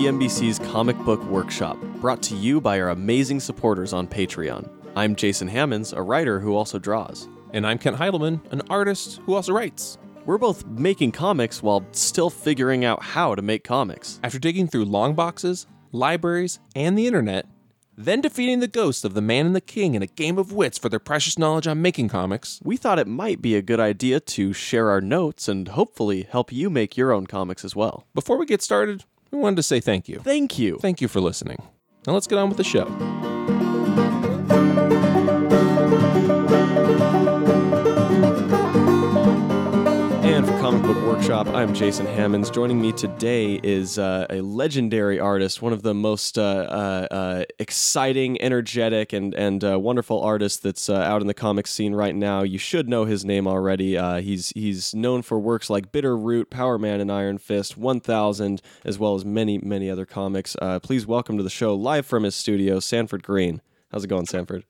TMBC's Comic Book Workshop, brought to you by our amazing supporters on Patreon. I'm Jason Hammonds, a writer who also draws. And I'm Kent Heidelman, an artist who also writes. We're both making comics while still figuring out how to make comics. After digging through long boxes, libraries, and the internet, then defeating the ghost of the man and the king in a game of wits for their precious knowledge on making comics, We thought it might be a good idea to share our notes and hopefully help you make your own comics as well. before we get started, we wanted to say thank you. Thank you. Thank you for listening. Now let's get on with the show. Comic Book Workshop, I'm Jason Hammonds. Joining me today is uh, a legendary artist, one of the most uh, uh, uh, exciting, energetic, and and uh, wonderful artists that's uh, out in the comic scene right now. You should know his name already. He's he's known for works like Bitter Root, Power Man, and Iron Fist, 1000, as well as many many other comics. Please welcome to the show, live from his studio, Sanford Greene. How's it going, Sanford?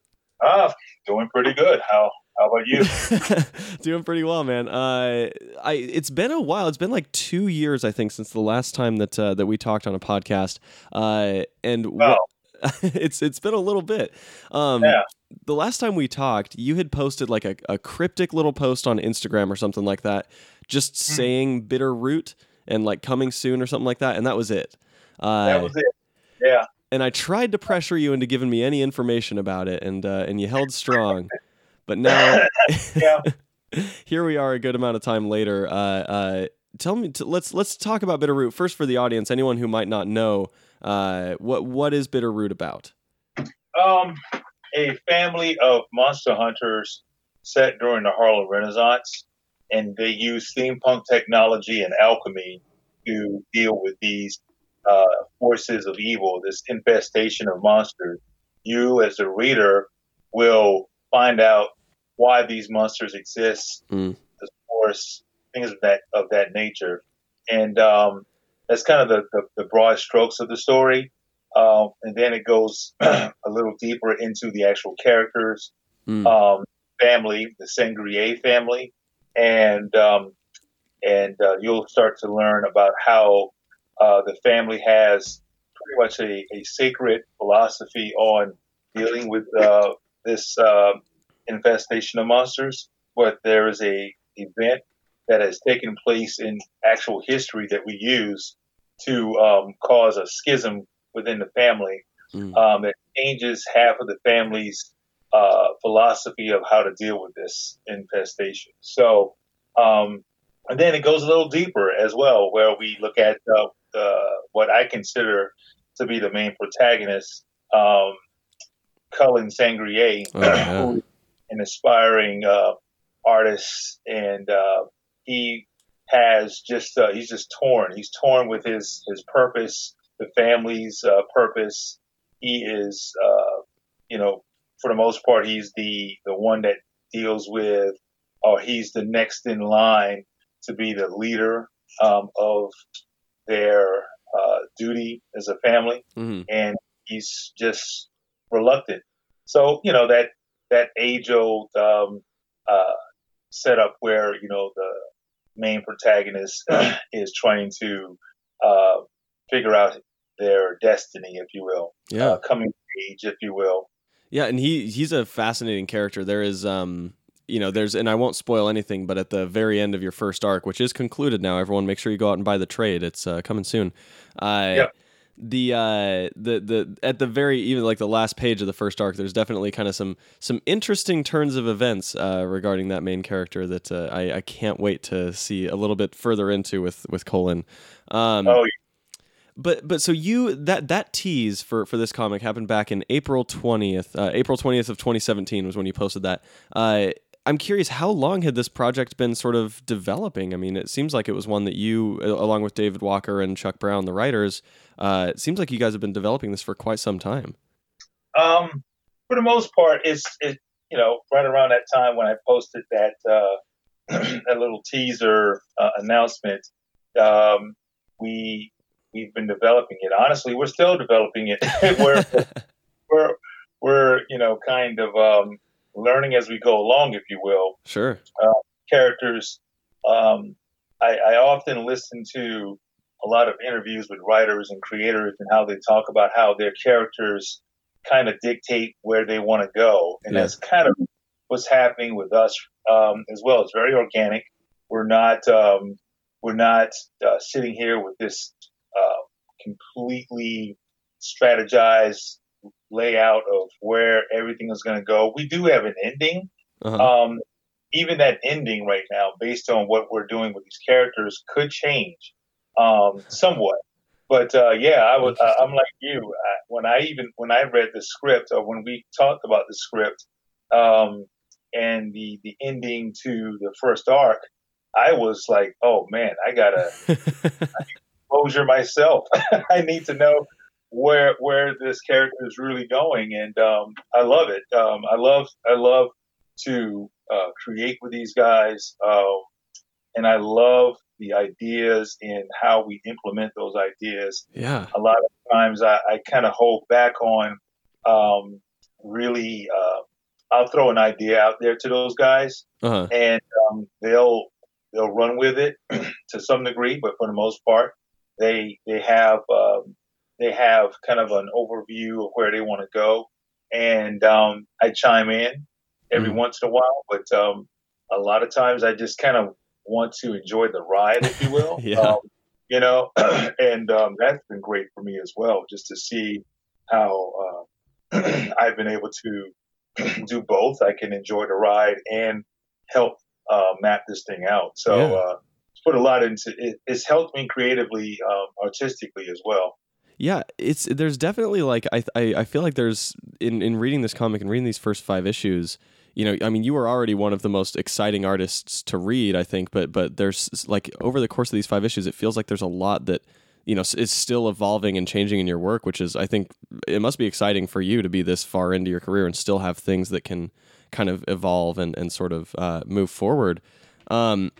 Ah, doing pretty good. How how about you? Doing pretty well, man. Uh, I it's been a while. It's been like two years, I think, since the last time that uh, that we talked on a podcast. Uh, and Wow. it's it's been a little bit. Um, Yeah. The last time we talked, you had posted like a, a cryptic little post on Instagram or something like that, just Hmm. saying bitter root and like coming soon or something like that, and that was it. Uh, That was it. Yeah. and I tried to pressure you into giving me any information about it, and uh, and you held strong. But now, Yeah. here we are, a good amount of time later. Uh, uh, tell me, t- let's let's talk about Bitter Root first for the audience. Anyone who might not know, uh, what what is Bitter Root about? Um, a family of monster hunters set during the Harlem Renaissance, and they use steampunk technology and alchemy to deal with these uh, forces of evil, this infestation of monsters. You, as a reader, will find out why these monsters exist, Mm. the force, things of that of that nature, and um, that's kind of the, the, the broad strokes of the story. Um, and then it goes a little deeper into the actual characters, Mm. um, family, the Sangerye family, and um, and uh, you'll start to learn about how uh, the family has pretty much a, a sacred philosophy on dealing with uh, this uh, infestation of monsters. But there is a event that has taken place in actual history that we use to um, cause a schism within the family Mm. um, that changes half of the family's uh, philosophy of how to deal with this infestation. So, um, and then it goes a little deeper as well, where we look at uh, uh, what I consider to be the main protagonist, um, Cullen Sangerye, Oh, yeah. who an aspiring uh, artist, and uh, he has just uh, he's just torn. He's torn with his his purpose, the family's uh, purpose. He is, uh, you know, for the most part, he's the the one that deals with, or he's the next in line to be the leader um, of their uh, duty as a family Mhm. and he's just reluctant. So you know that that age old um, uh, setup where you know the main protagonist is trying to uh, figure out their destiny, if you will, Yeah, uh, coming age, if you will. yeah, and he he's a fascinating character. There is um. You know, there's, and I won't spoil anything, but at the very end of your first arc, which is concluded now, everyone make sure you go out and buy the trade. It's uh, coming soon. Uh, Yep. The uh the the at the very even like the last page of the first arc there's definitely kind of some some interesting turns of events uh regarding that main character that uh, I I can't wait to see a little bit further into with with Cullen. Um oh, but but so you that that tease for for this comic happened back in April 20th uh, April 20th of 2017 was when you posted that. Uh I'm curious how long had this project been sort of developing? I mean, it seems like it was one that you, along with David Walker and Chuck Brown, the writers, uh, it seems like you guys have been developing this for quite some time. Um, for the most part, it's it you know right around that time when I posted that uh, that little teaser uh, announcement. Um, we we've been developing it. Honestly, we're still developing it. we're we're we're you know kind of um, learning as we go along, if you will. Sure. Characters. Um, I, I often listen to a lot of interviews with writers and creators and how they talk about how their characters kind of dictate where they want to go, and Yeah. that's kind of what's happening with us um, as well. It's very organic. We're not um, we're not uh, sitting here with this uh, completely strategized layout of where everything is going to go. We do have an ending. Uh-huh. Um, even that ending right now, based on what we're doing with these characters, could change um, somewhat. But uh, yeah, I was. Uh, I'm like you. I, when I even when I read the script, or when we talked about the script, um, and the the ending to the first arc, I was like, oh man, I gotta closure myself. I need to know where where this character is really going, and um, I love it. Um, I love I love to uh, create with these guys, um, and I love the ideas and how we implement those ideas. yeah. A lot of times, I, I kind of hold back on um, really. Uh, I'll throw an idea out there to those guys, Uh-huh. and um, they'll they'll run with it to some degree, but for the most part, they they have um, they have kind of an overview of where they want to go, and um, I chime in every Mhm. once in a while, but um, a lot of times I just kind of want to enjoy the ride, if you will. Yeah. Um, you know, and um, that's been great for me as well, just to see how uh, I've been able to do both. I can enjoy the ride and help uh, map this thing out. So Yeah. uh, it's put a lot into it. It's helped me creatively, um, artistically as well. Yeah, it's there's definitely like I I, I feel like there's in in reading this comic and reading these first five issues. You know, I mean, you were already one of the most exciting artists to read, I think. But but there's like over the course of these five issues, it feels like there's a lot that you know is still evolving and changing in your work, which is I think it must be exciting for you to be this far into your career and still have things that can kind of evolve and and sort of uh, move forward. Um,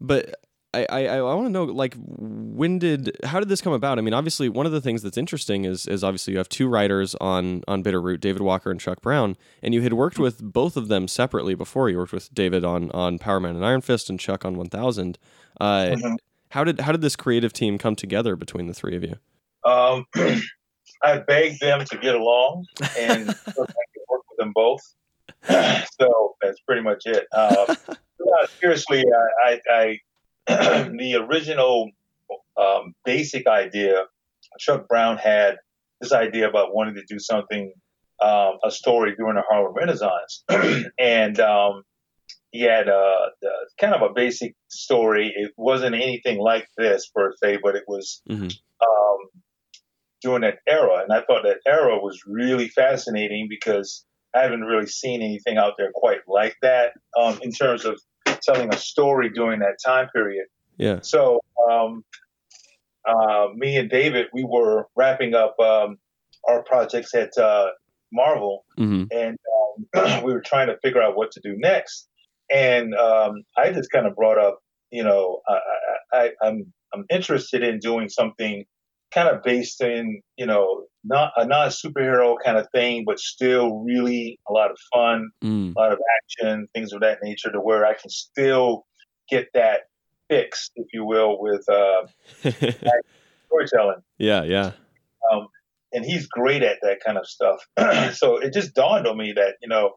but I, I, I want to know like when did how did this come about? I mean, obviously one of the things that's interesting is is obviously you have two writers on on Bitter Root, David Walker and Chuck Brown, and you had worked with both of them separately before. You worked with David on on Power Man and Iron Fist and Chuck on One Thousand. Uh, Mhm. How did how did this creative team come together between the three of you? Um, I begged them to get along and so I could work with them both. so that's pretty much it. Uh, seriously, I, I, I the original um, basic idea, Chuck Brown had this idea about wanting to do something, um, a story during the Harlem Renaissance, and um, he had uh, the, kind of a basic story. It wasn't anything like this per se, but it was Mhm. um, during that era. And I thought that era was really fascinating because I haven't really seen anything out there quite like that um, in terms of telling a story during that time period. Yeah. So um, uh, me and David, we were wrapping up um, our projects at uh, Marvel, hmm and um, we were trying to figure out what to do next. And um, I just kind of brought up, you know, I, I, I, I'm I'm interested in doing something kind of based in, you know, not a non superhero kind of thing, but still really a lot of fun, Mm. a lot of action, things of that nature, to where I can still get that fix, if you will, with uh, storytelling yeah, yeah. and he's great at that kind of stuff. so it just dawned on me that you know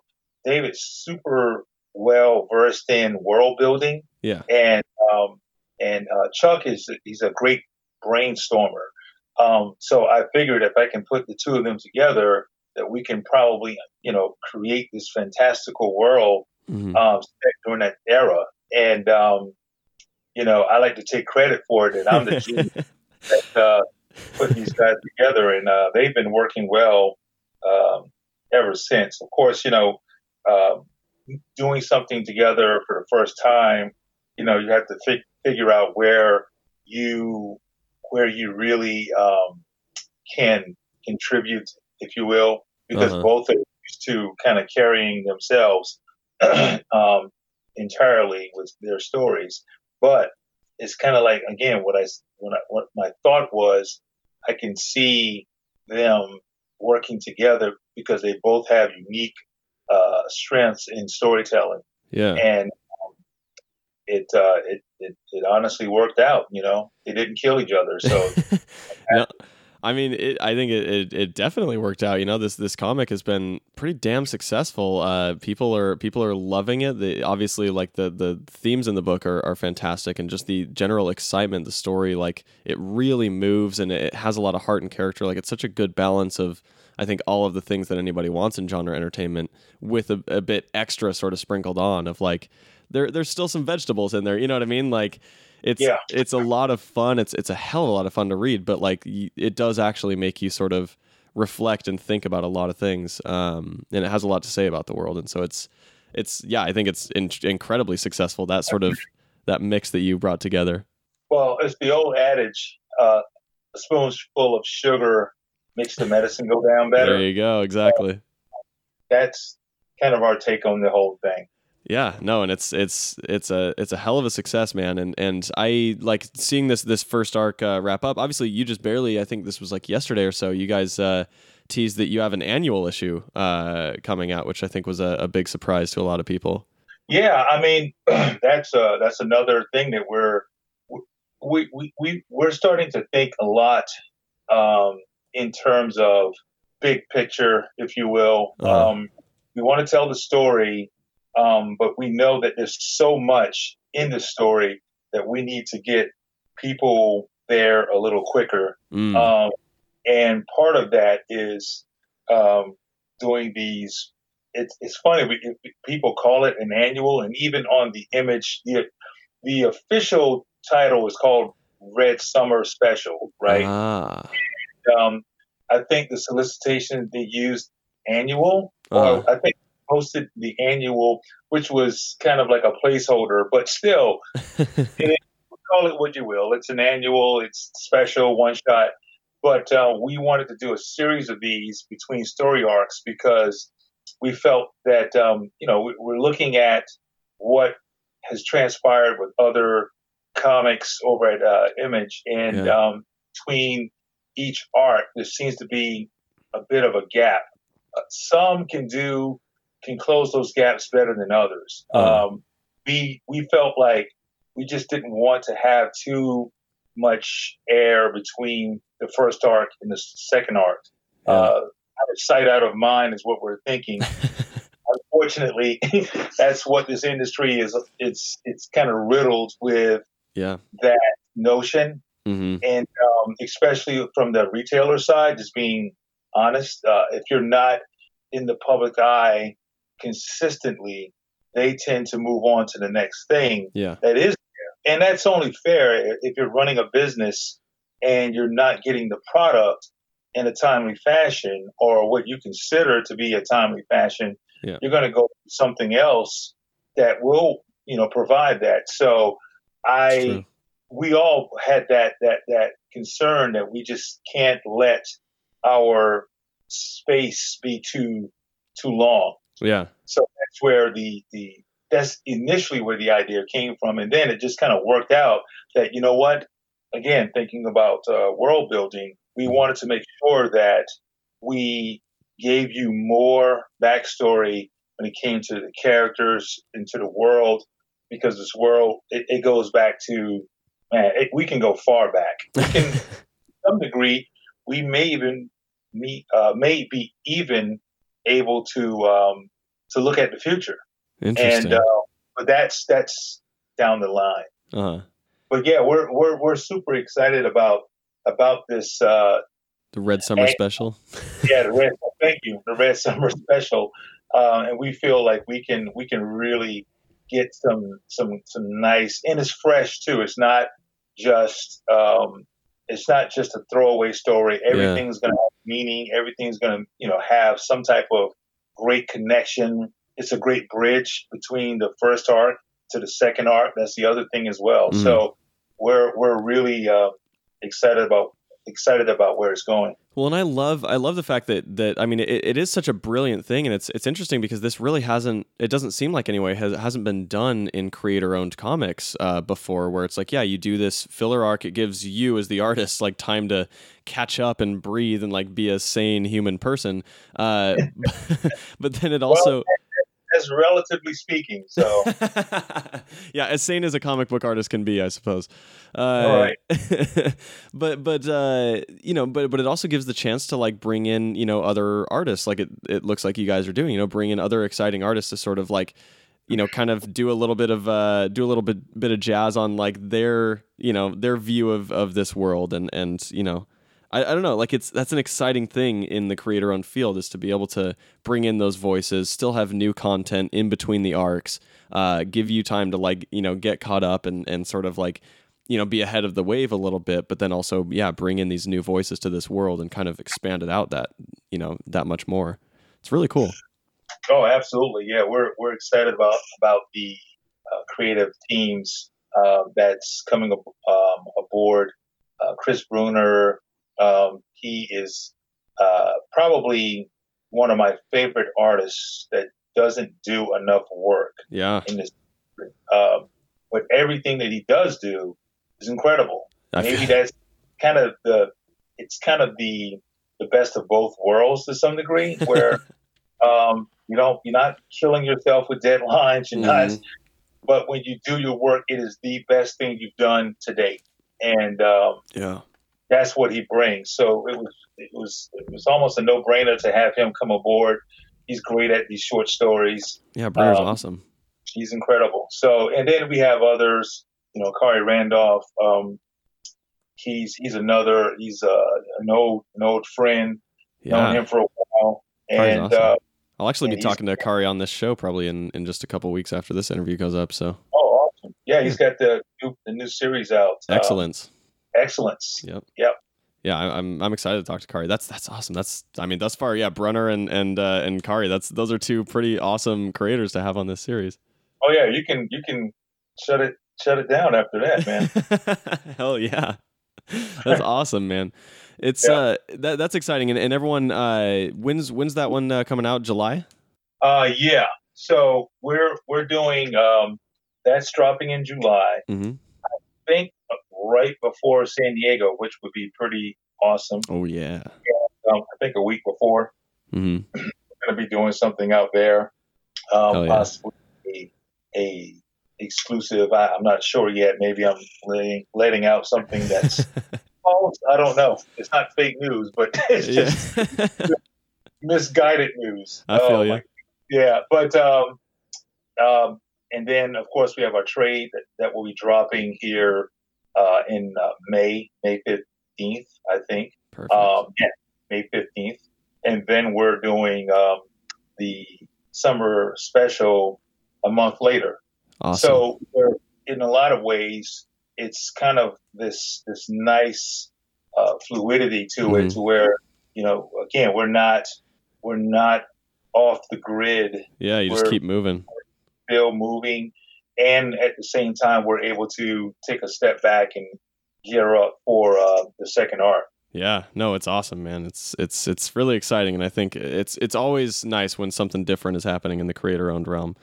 David's super well versed in world building, Yeah. and um, and uh, Chuck is he's a great brainstormer. Um, so I figured if I can put the two of them together, that we can probably you know create this fantastical world Mhm. um, during that era. And um, you know I like to take credit for it, and I'm the genius that uh, put these guys together, and uh, they've been working well um, ever since. Of course, you know, uh, doing something together for the first time, you know, you have to fi- figure out where you where you really um, can contribute, if you will, because Uh-huh. both are used to kind of carrying themselves um, entirely with their stories, but it's kind of like again what I when I, what my thought was I can see them working together because they both have unique uh, strengths in storytelling yeah. and it, uh, it it it honestly worked out. You know, they didn't kill each other, so. no, I mean, it, I think it, it, it, definitely worked out. You know, this this comic has been pretty damn successful. Uh, people are people are loving it. Obviously, like the the themes in the book are, are fantastic, and just the general excitement, the story, like it really moves, and it has a lot of heart and character. Like it's such a good balance of. I think all of the things that anybody wants in genre entertainment, with a, a bit extra sort of sprinkled on of like, there there's still some vegetables in there. You know what I mean? Like it's yeah. it's a lot of fun. It's it's a hell of a lot of fun to read, but like it does actually make you sort of reflect and think about a lot of things. Um, and it has a lot to say about the world. And so it's it's yeah, I think it's in- incredibly successful. That sort of that mix that you brought together. Well, it's the old adage: uh, a spoonful of sugar makes the medicine go down better. There you go. Exactly. Uh, that's kind of our take on the whole thing. Yeah, no, and it's it's it's a it's a hell of a success, man. And and I like seeing this this first arc uh, wrap up. Obviously, you just barely. I think this was like yesterday or so. You guys uh, teased that you have an annual issue uh, coming out, which I think was a, a, big surprise to a lot of people. Yeah, I mean that's uh that's another thing that we're we we, we we're starting to think a lot um, in terms of big picture, if you will. Uh-huh. Um, we want to tell the story um, but we know that there's so much in the story that we need to get people there a little quicker. Mm. Um, and part of that is um, doing these. It's, it's funny, we, people call it an annual, and even on the image, the, the official title is called Red Summer Special, right? Ah. And, um, I think the solicitation they used annual, uh. or I think posted the annual, which was kind of like a placeholder, but still, it, call it what you will. It's an annual, it's special, one shot. But uh, we wanted to do a series of these between story arcs because we felt that, um, you know, we're looking at what has transpired with other comics over at uh, Image. And yeah. um, between each arc, there seems to be a bit of a gap. Uh, some can do can close those gaps better than others. Uh-huh. Um, we we felt like we just didn't want to have too much air between the first arc and the second arc. Uh, out of sight, out of mind is what we're thinking. Unfortunately, that's what this industry is. It's it's kind of riddled with yeah. that notion, mm-hmm. and um, especially from the retailer side, just being honest. Uh, if you're not in the public eye consistently, they tend to move on to the next thing yeah. that is there. And that's only fair if you're running a business and you're not getting the product in a timely fashion or what you consider to be a timely fashion, yeah. you're going to go something else that will, you know, provide that. So I, we all had that, that, that concern that we just can't let our space be too, too long. Yeah. So that's where the the that's initially where the idea came from, and then it just kind of worked out that you know what, again thinking about uh, world building, we mm-hmm. wanted to make sure that we gave you more backstory when it came to the characters and to the world, because this world it, it goes back to man, it, we can go far back. We can, some degree, we may even meet, uh, may be even able to um, to look at the future. Interesting. And uh, but that's that's down the line. Uh-huh. But yeah, we're we're we're super excited about about this. Uh, the Red Summer and, Special. yeah, the Red. Thank you, the Red Summer Special, uh, and we feel like we can we can really get some some some nice and it's fresh too. It's not just um, it's not just a throwaway story. Everything's yeah. going to meaning. Everything's going to, you know, have some type of great connection. It's a great bridge between the first arc to the second arc. That's the other thing as well. Mm. So we're we're really uh, excited about excited about where it's going. Well, and I love I love the fact that that I mean it, it is such a brilliant thing, and it's it's interesting because this really hasn't it doesn't seem like anyway has hasn't been done in creator owned comics uh, before, where it's like yeah you do this filler arc, it gives you as the artist like time to catch up and breathe and like be a sane human person, uh, but then it also. Well, that's relatively speaking. So yeah, as sane as a comic book artist can be, I suppose. Uh, All right. but but uh, you know, but but it also gives the chance to like bring in you know other artists, like it it looks like you guys are doing. You know, bring in other exciting artists to sort of like you know kind of do a little bit of uh do a little bit bit of jazz on like their you know their view of of this world and and you know I, I don't know like it's that's an exciting thing in the creator owned field is to be able to bring in those voices still have new content in between the arcs uh give you time to like you know get caught up and and sort of like you know be ahead of the wave a little bit but then also yeah bring in these new voices to this world and kind of expand it out that you know that much more it's really cool Oh, absolutely. Yeah, we're we're excited about about the uh, creative teams uh, that's coming ab- um, aboard. Uh, Chris Brunner, um, he is uh, probably one of my favorite artists that doesn't do enough work yeah in this. Um, but everything that he does do is incredible. I Maybe feel- that's kind of the it's kind of the the best of both worlds to some degree, where um, you don't you're not killing yourself with deadlines. You're not, but when you do your work, it is the best thing you've done to date, and um, yeah that's what he brings. So it was it was it was almost a no brainer to have him come aboard. He's great at these short stories. yeah Brunner's Um, awesome He's incredible. So and then we have others. You know, Khary Randolph. Um, he's he's another. He's uh, an old an old friend. Yeah. Known him for a while, and awesome. uh, I'll actually be talking to Khary on this show probably in, in just a couple weeks after this interview goes up. So oh, awesome! Yeah, he's got the new, the new series out. uh, excellence. Excellence. Yep. Yep. Yeah, I, I'm I'm excited to talk to Khary. That's that's awesome. That's I mean thus far, yeah, Brunner and and uh, and Khary. That's those are two pretty awesome creators to have on this series. Oh yeah, you can you can shut it shut it down after that, man. Hell yeah, that's awesome, man. It's Yeah. uh that that's exciting, and, and everyone uh when's when's that one uh, coming out? July. uh, yeah. So we're we're doing um, that's dropping in July. Mm-hmm. I think right before San Diego, which would be pretty awesome. Oh yeah. Um, I think a week before. Mm-hmm. We're going to be doing something out there. Um, Hell yeah. Possibly a, a exclusive. I, I'm not sure yet. Maybe I'm letting, letting out something that's false. I don't know. It's not fake news, but it's just yeah. misguided news. I feel Oh, you. Yeah, but um, um, and then of course we have our trade that, that will be dropping here uh, in uh, May, May fifteenth, I think. Perfect. Um, yeah, May fifteenth, and then we're doing um, the summer special a month later. awesome. So in a lot of ways, it's kind of this this nice uh, fluidity to Mhm. it, to where you know, again, we're not we're not off the grid, yeah, you just we're- keep moving. still moving, and at the same time, we're able to take a step back and gear up for uh, the second arc. Yeah, no, it's awesome, man. It's it's it's really exciting, and I think it's it's always nice when something different is happening in the creator-owned realm.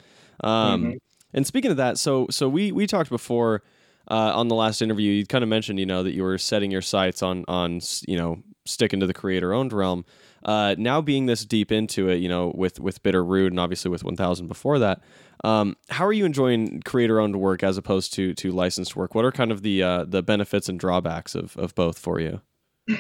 Um, Mhm. And speaking of that, so so we we talked before uh, on the last interview. You kind of mentioned, you know, that you were setting your sights on on you know sticking to the creator-owned realm. Uh, now being this deep into it, you know, with with Bitter Root and obviously with 1000 before that, um, how are you enjoying creator-owned work as opposed to to licensed work? What are kind of the uh, the benefits and drawbacks of of both for you?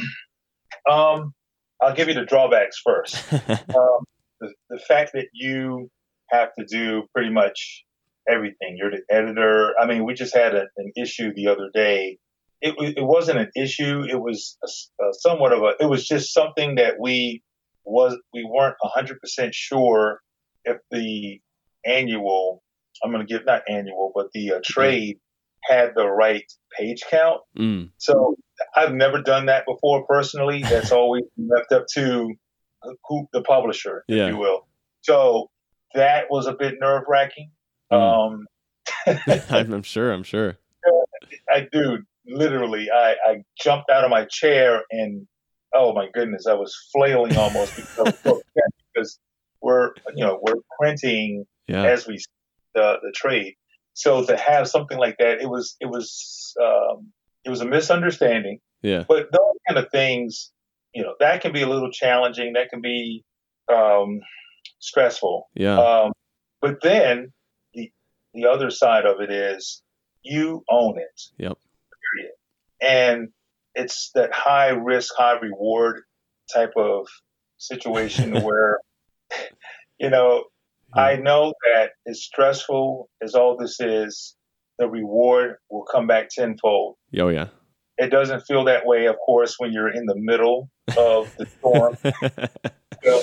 Um, I'll give you the drawbacks first. um, the, the fact that you have to do pretty much everything. You're the editor. I mean, we just had a, an issue the other day. It, it wasn't an issue. It was a a somewhat of a. It was just something that we was we weren't hundred percent sure if the annual. I'm going to give not annual, but the uh, trade had the right page count. Mm, So I've never done that before personally. That's always left up to who the publisher, if Yeah. you will. So that was a bit nerve wracking. Mm. Um, I'm, sure. I'm sure. I do literally. I, I jumped out of my chair and oh my goodness, I was flailing almost because, I was so upset because we're you know we're printing Yeah. as we the the trade. So to have something like that, it was it was um, it was a misunderstanding. Yeah. But those kind of things, you know, that can be a little challenging. That can be um, stressful. Yeah. Um, But then the the other side of it is you own it. Yep. Period. And it's that high risk, high reward type of situation where, you know, I know that as stressful as all this is, the reward will come back tenfold. Oh yeah. It doesn't feel that way, of course, when you're in the middle of the storm. you know,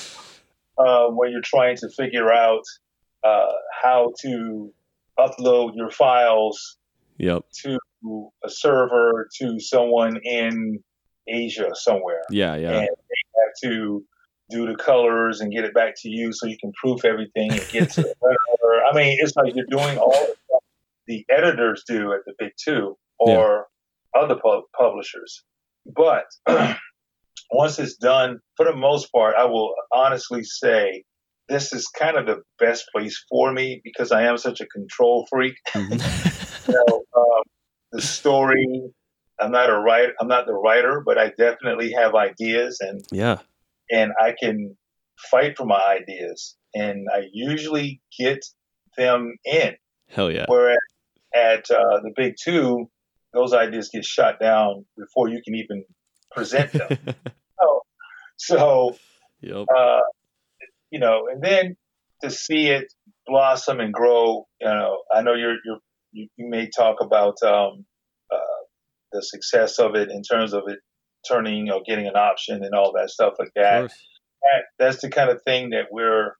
uh, when you're trying to figure out uh, how to upload your files yep. to a server to someone in Asia somewhere. Yeah, yeah. And they have to do the colors and get it back to you so you can proof everything and get to the editor. I mean, it's like you're doing all the stuff the editors do at the big two or yeah. other pu- publishers. But once it's done, for the most part, I will honestly say this is kind of the best place for me because I am such a control freak. Mm-hmm. you know, um, the story. I'm not a writer. I'm not the writer, but I definitely have ideas, and yeah, and I can fight for my ideas, and I usually get them in. Hell yeah! Whereas at uh, the big two, those ideas get shot down before you can even present them. so, so yep. uh, you know, and then to see it blossom and grow, you know, I know you're, you're you, you may talk about um, uh, the success of it in terms of it turning or getting an option and all that stuff like that. that that's the kind of thing that we're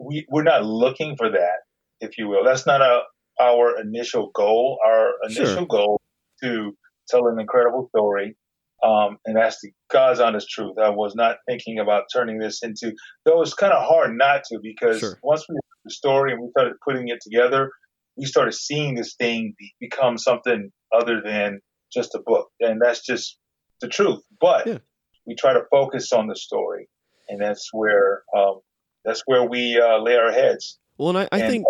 we, we're not looking for that, if you will. That's not a, our initial goal. Our initial Sure. goal to tell an incredible story. Um, and that's the God's honest truth. I was not thinking about turning this into, though it's kind of hard not to because Sure. once we heard the story and we started putting it together, we started seeing this thing be, become something other than just a book. And that's just the truth. But Yeah. we try to focus on the story. And that's where, um, that's where we uh, lay our heads. Well, and I, I And- think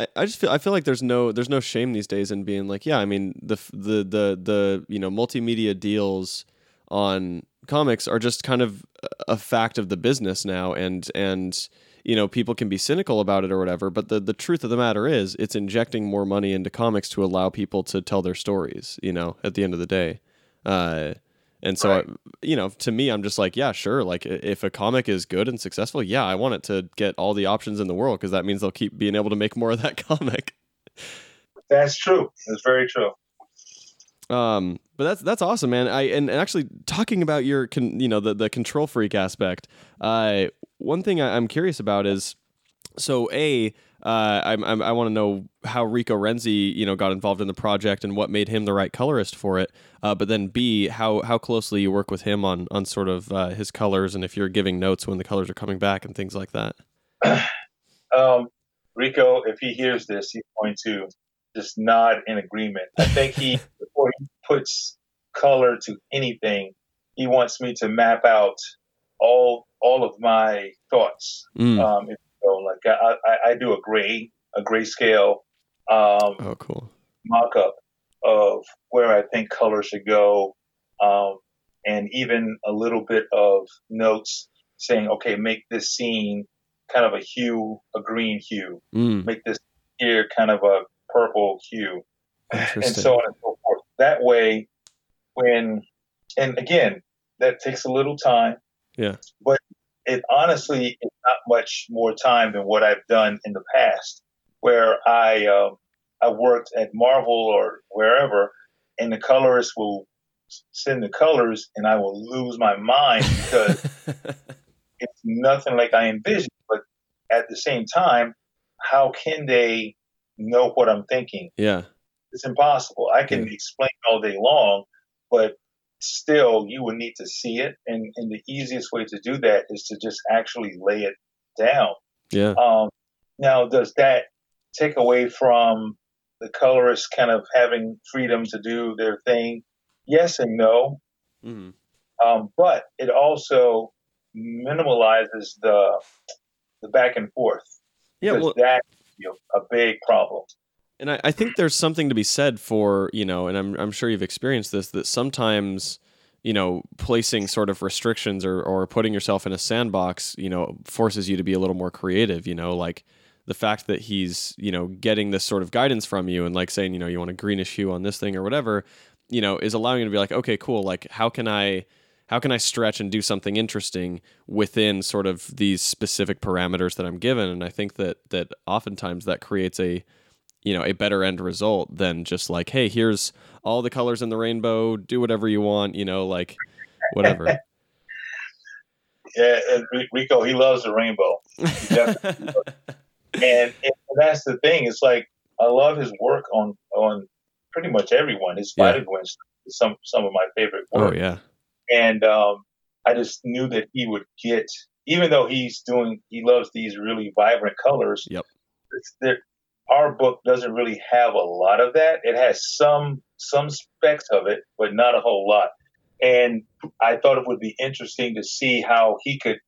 I, I just feel I feel like there's no there's no shame these days in being like yeah I mean the the the the you know multimedia deals on comics are just kind of a fact of the business now and and you know people can be cynical about it or whatever but the the truth of the matter is it's injecting more money into comics to allow people to tell their stories you know at the end of the day uh and so Right. I, you know to me i'm just like yeah sure like if a comic is good and successful yeah i want it to get all the options in the world because that means they'll keep being able to make more of that comic That's true. That's very true. um but that's that's awesome man i and, and actually talking about your con, you know the, the control freak aspect uh one thing I, i'm curious about is so a uh, I'm, I'm, I want to know how Rico Renzi, you know, got involved in the project and what made him the right colorist for it. Uh, but then B, how how closely you work with him on on sort of uh, his colors and if you're giving notes when the colors are coming back and things like that. Um, Rico, if he hears this, he's going to just nod in agreement. I think he, before he puts color to anything, he wants me to map out all all of my thoughts. Mm. Um, if know, like I, I, I do a gray a grayscale um, oh, cool. mock-up of where I think color should go, um, and even a little bit of notes saying, okay, make this scene kind of a hue, a green hue, Mm. make this here kind of a purple hue, and so on and so forth. That way, when, and again, that takes a little time. Yeah. But it honestly is not much more time than what I've done in the past, where I um, I worked at Marvel or wherever, and the colorist will send the colors, and I will lose my mind because it's nothing like I envisioned. But at the same time, how can they know what I'm thinking? yeah. It's impossible. I can explain all day long, but still, you would need to see it. And, and the easiest way to do that is to just actually lay it down. Yeah. Um, now, does that take away from the colorist kind of having freedom to do their thing? Yes and no. Mm. Um, but it also minimalizes the the back and forth. Yeah. Well, that's you know, a big problem. And I, I think there's something to be said for, you know, and I'm, I'm sure you've experienced this, that sometimes, you know, placing sort of restrictions or, or putting yourself in a sandbox, you know, forces you to be a little more creative, you know, like the fact that he's you know getting this sort of guidance from you and like saying you know you want a greenish hue on this thing or whatever you know is allowing you to be like okay cool like how can i how can i stretch and do something interesting within sort of these specific parameters that i'm given? And i think that that oftentimes that creates a you know a better end result than just like hey here's all the colors in the rainbow do whatever you want you know like whatever. Yeah and rico he loves the rainbow. And, and, that's the thing it's like i love his work on on pretty much everyone. His spider gwen yeah. some some of my favorite work. oh yeah. And um, i just knew that he would get even though he's doing he loves these really vibrant colors yep. there, our book doesn't really have a lot of that. It has some some specks of it, but not a whole lot. And I thought it would be interesting to see how he could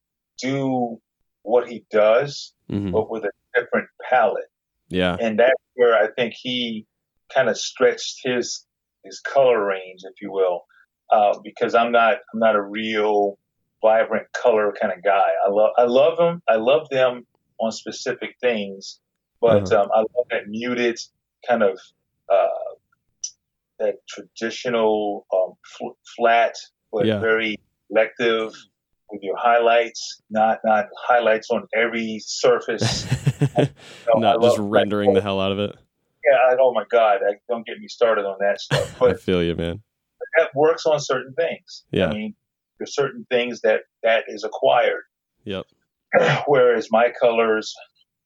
do what he does, mm-hmm. but with a different palette. Yeah. And that's where I think he kind of stretched his his color range, if you will, uh, because I'm not I'm not a real vibrant color kind of guy. I love I love them. I love them on specific things, but uh-huh. um, I love that muted kind of uh, that traditional um, fl- flat but yeah. very selective with your highlights, not not highlights on every surface. you know, not just rendering the hell out of it. Yeah, I, oh my god, I, don't get me started on that stuff. But I feel you, man. That works on certain things. Yeah, I mean, there's certain things that that is acquired. Yep. Whereas my colors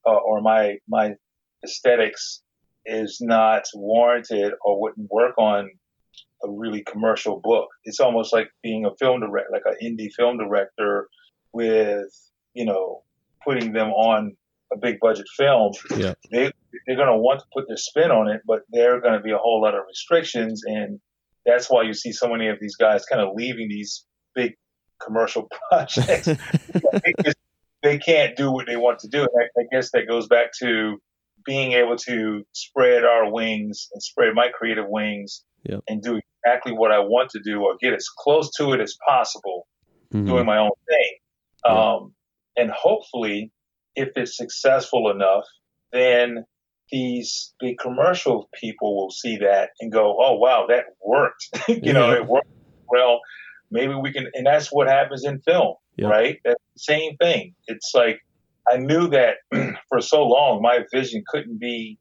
uh, or my my aesthetics is not warranted or wouldn't work on a really commercial book. It's almost like being a film director, like an indie film director with, you know, putting them on a big budget film. Yeah. They they're going to want to put their spin on it, but there are going to be a whole lot of restrictions and that's why you see so many of these guys kind of leaving these big commercial projects. they can't do what they want to do. And I, I guess that goes back to being able to spread our wings and spread my creative wings yep. and do exactly what I want to do or get as close to it as possible, mm-hmm. doing my own thing. Um, and hopefully, if it's successful enough, then these big commercial people will see that and go, "Oh wow, that worked! you yeah. know, it worked well. Maybe we can." And that's what happens in film, yep. right? That's the same thing. It's like I knew that for so long my vision couldn't be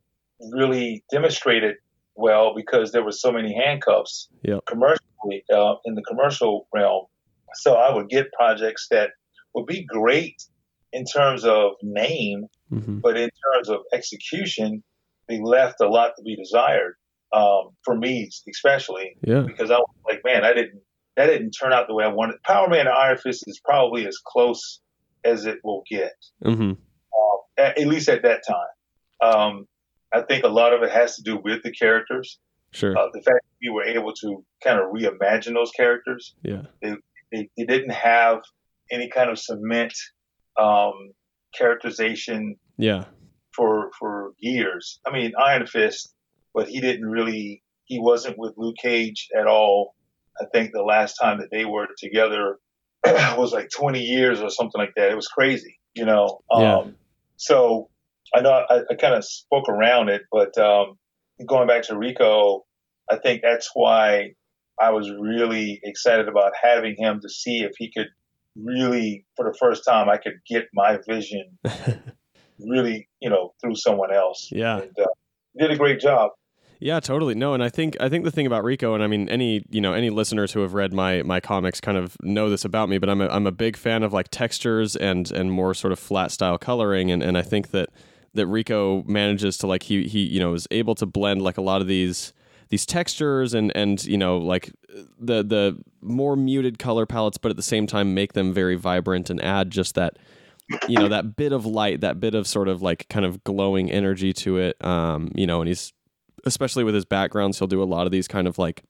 really demonstrated well because there were so many handcuffs yep. commercially uh, in the commercial realm. So I would get projects that would be great in terms of name, mm-hmm. but in terms of execution, they left a lot to be desired. Um, for me, especially, yeah. because I was like, man, I didn't that didn't turn out the way I wanted. Power Man and Iron Fist is probably as close as it will get, mm-hmm. uh, at, at, least at that time. Um, I think a lot of it has to do with the characters. Sure. Uh, the fact that we were able to kind of reimagine those characters. Yeah. They, they, they didn't have any kind of cement um, characterization. Yeah. For for years. I mean, Iron Fist, but he didn't really. He wasn't with Luke Cage at all. I think the last time that they were together was like 20 years or something like that. It was crazy, you know. Yeah. Um, so I know I, I kind of spoke around it, but um, going back to Rico, I think that's why I was really excited about having him to see if he could really, for the first time, I could get my vision really, you know, through someone else. Yeah. And, uh, did a great job. Yeah, totally. No, and I think I think the thing about Rico, and I mean any you know any listeners who have read my my comics kind of know this about me, but I'm a, I'm a big fan of like textures and and more sort of flat style coloring, and and I think that that Rico manages to like he he you know is able to blend like a lot of these these textures and and you know like the the more muted color palettes, but at the same time make them very vibrant and add just that you know that bit of light, that bit of sort of like kind of glowing energy to it. Um, you know, and he's especially with his backgrounds, he'll do a lot of these kind of like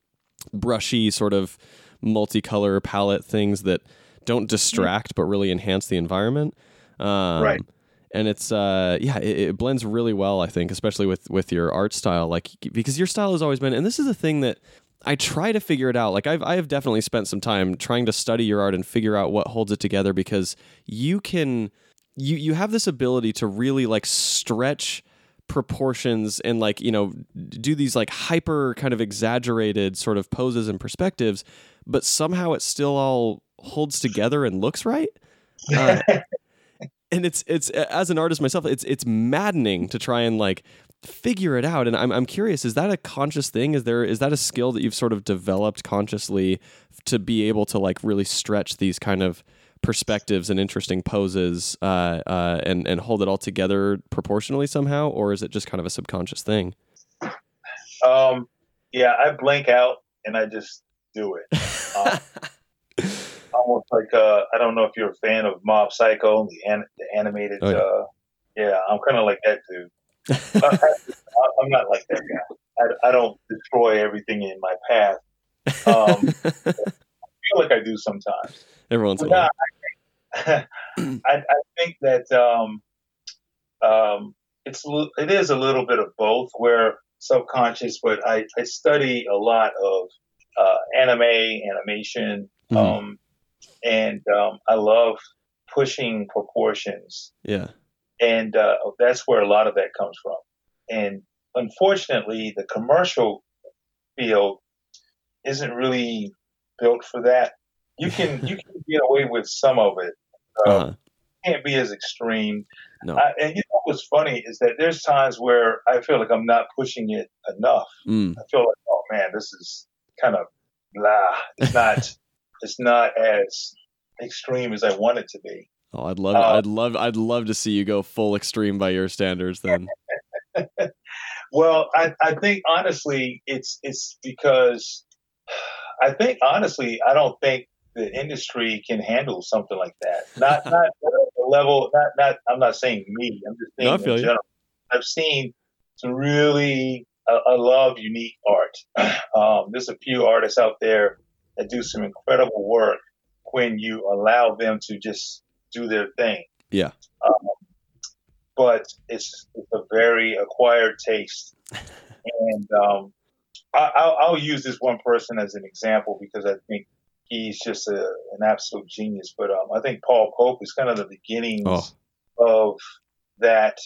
brushy sort of multicolor palette things that don't distract but really enhance the environment. Um, right. And it's uh yeah it, it, blends really well I think especially with with your art style like because your style has always been and this is a thing that I try to figure it out like I've I have definitely spent some time trying to study your art and figure out what holds it together because you can you you have this ability to really like stretch proportions and like you know do these like hyper kind of exaggerated sort of poses and perspectives but somehow it still all holds together and looks right? Uh, and it's it's as an artist myself it's it's maddening to try and like figure it out and I'm, I'm curious is that a conscious thing? Is there is that a skill that you've sort of developed consciously to be able to like really stretch these kind of perspectives and interesting poses uh, uh, and and hold it all together proportionally somehow, or is it just kind of a subconscious thing? Um, yeah, I blank out and I just do it. Um, almost like uh, I don't know if you're a fan of Mob Psycho, the, an- the animated. Oh, yeah. Uh, yeah, I'm kind of like that dude. I, am not like that guy. I, I don't destroy everything in my path. Um, I feel like I do sometimes. Every once in a while. I, I, think that um, um, it's it is a little bit of both, where subconscious, but I, I study a lot of uh, anime, animation, Mhm. um, and um, I love pushing proportions, Yeah. and uh, that's where a lot of that comes from. And unfortunately, the commercial field isn't really built for that. You can you can get away with some of it. Uh, Uh-huh. can't be as extreme. No. I, and you know what's funny is that there's times where I feel like I'm not pushing it enough. Mm. I feel like, oh man, this is kind of blah. It's not. it's not as extreme as I want it to be. Oh, I'd love, Uh, I'd love, I'd love to see you go full extreme by your standards. Then. Well, I, I think honestly, it's it's because I think honestly, I don't think the industry can handle something like that. Not not the level. Not not. I'm not saying me. I'm just saying No, I in feel you. general. I've seen some really. I, I love unique art. Um, there's a few artists out there that do some incredible work when you allow them to just do their thing. Yeah. Um, but it's, it's a very acquired taste. and um, I, I'll, I'll use this one person as an example because I think he's just a, an absolute genius. But um, I think Paul Pope is kind of the beginnings Oh. of that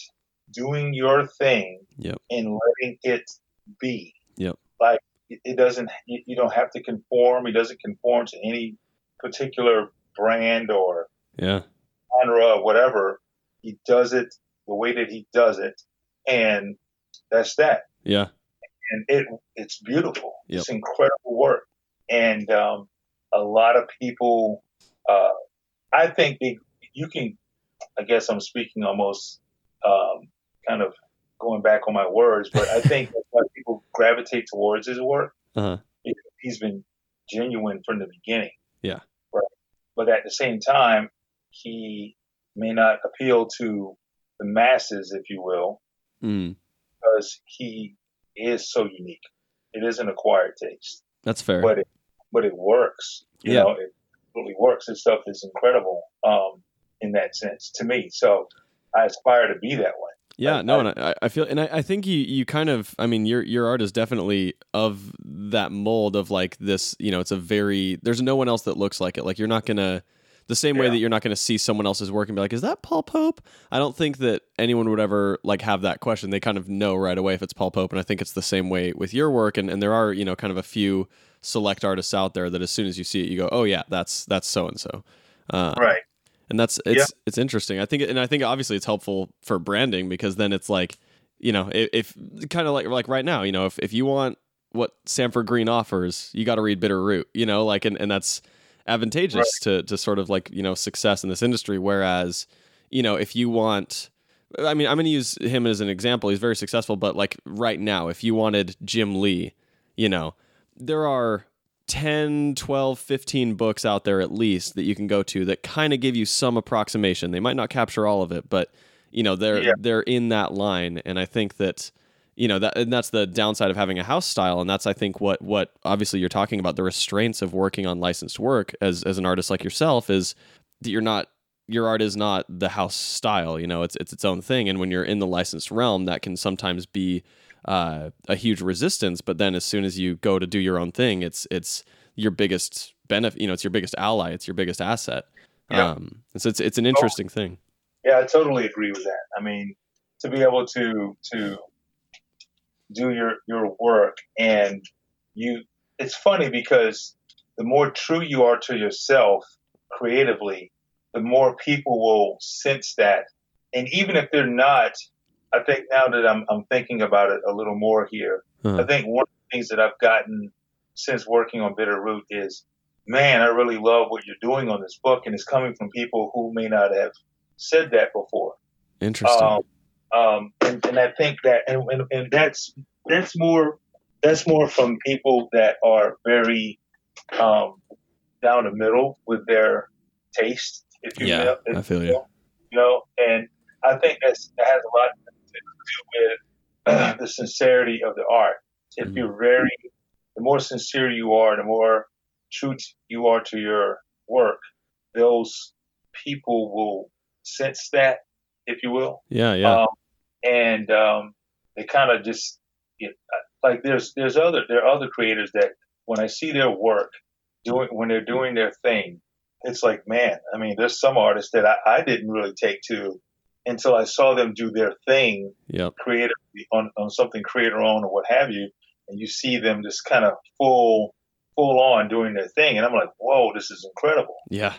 doing your thing Yep. and letting it be. Yep. Like it, it doesn't, you, you don't have to conform. He doesn't conform to any particular brand or Yeah. genre or whatever. He does it the way that he does it, and that's that. Yeah. And it it's beautiful. Yep. It's incredible work, and um, a lot of people. Uh, I think they, you can. I guess I'm speaking almost um, kind of going back on my words, but I think that's why people gravitate towards his work. Uh-huh. He's been genuine from the beginning. Yeah. Right. But at the same time, he may not appeal to the masses, if you will, Mm. because he is so unique. It is an acquired taste, That's fair. but it but it works. You Yeah. know, it really works. This stuff is incredible um, in that sense to me. So I aspire to be that way. Yeah, no, and I, I feel, and I, I think you, you kind of, I mean, your, your art is definitely of that mold of like this, you know, it's a very, there's no one else that looks like it. Like you're not gonna, the same way that you're not gonna see someone else's work and be like, is that Paul Pope? I don't think that anyone would ever like have that question. They kind of know right away if it's Paul Pope, and I think it's the same way with your work. And and there are, you know, kind of a few select artists out there that as soon as you see it, you go, oh yeah, that's that's so and so. Right. and that's it's it's interesting. I think, and I think obviously it's helpful for branding because then it's like, you know, if, if kind of like like right now, you know, if if you want what Sanford Greene offers, you got to read Bitter Root, you know, like and and that's advantageous to to sort of like you know success in this industry. Whereas, you know, if you want. I mean, I'm going to use him as an example. He's very successful, but like right now, if you wanted Jim Lee, you know, there are 10, 12, 15 books out there at least that you can go to that kind of give you some approximation. They might not capture all of it, but you know, they're Yeah. they're in that line and I think that you know, that and that's the downside of having a house style and that's I think what what obviously you're talking about the restraints of working on licensed work as as an artist like yourself is that you're not your art is not the house style, you know, it's it's its own thing and when you're in the licensed realm that can sometimes be uh, a huge resistance. But then as soon as you go to do your own thing, it's it's your biggest benefit. You know, it's your biggest ally. It's your biggest asset. Yeah. Um, so it's it's an interesting thing. Yeah, I totally agree with that. I mean, to be able to to do your your work and you it's funny because the more true you are to yourself creatively, the more people will sense that. And even if they're not, I think now that I'm, I'm thinking about it a little more here, Uh-huh. I think one of the things that I've gotten since working on Bitter Root is, man, I really love what you're doing on this book. And it's coming from people who may not have said that before. Interesting. Um, um, and, and I think that, and, and, and that's that's more that's more from people that are very um, down the middle with their taste, if you Yeah, will. if I feel you you. You know, and I think that's, that has a lot with the sincerity of the art. If Mhm. you're very, the more sincere you are, the more true you are to your work, those people will sense that, if you will yeah, yeah. um, and um, they kind of just you know, like there's there's other there are other creators that when I see their work doing when they're doing their thing, it's like man, I mean, there's some artists that I, I didn't really take to until I saw them do their thing yep. creatively on, on something creator owned or what have you, and you see them just kind of full full on doing their thing, and I'm like, whoa, this is incredible Yeah.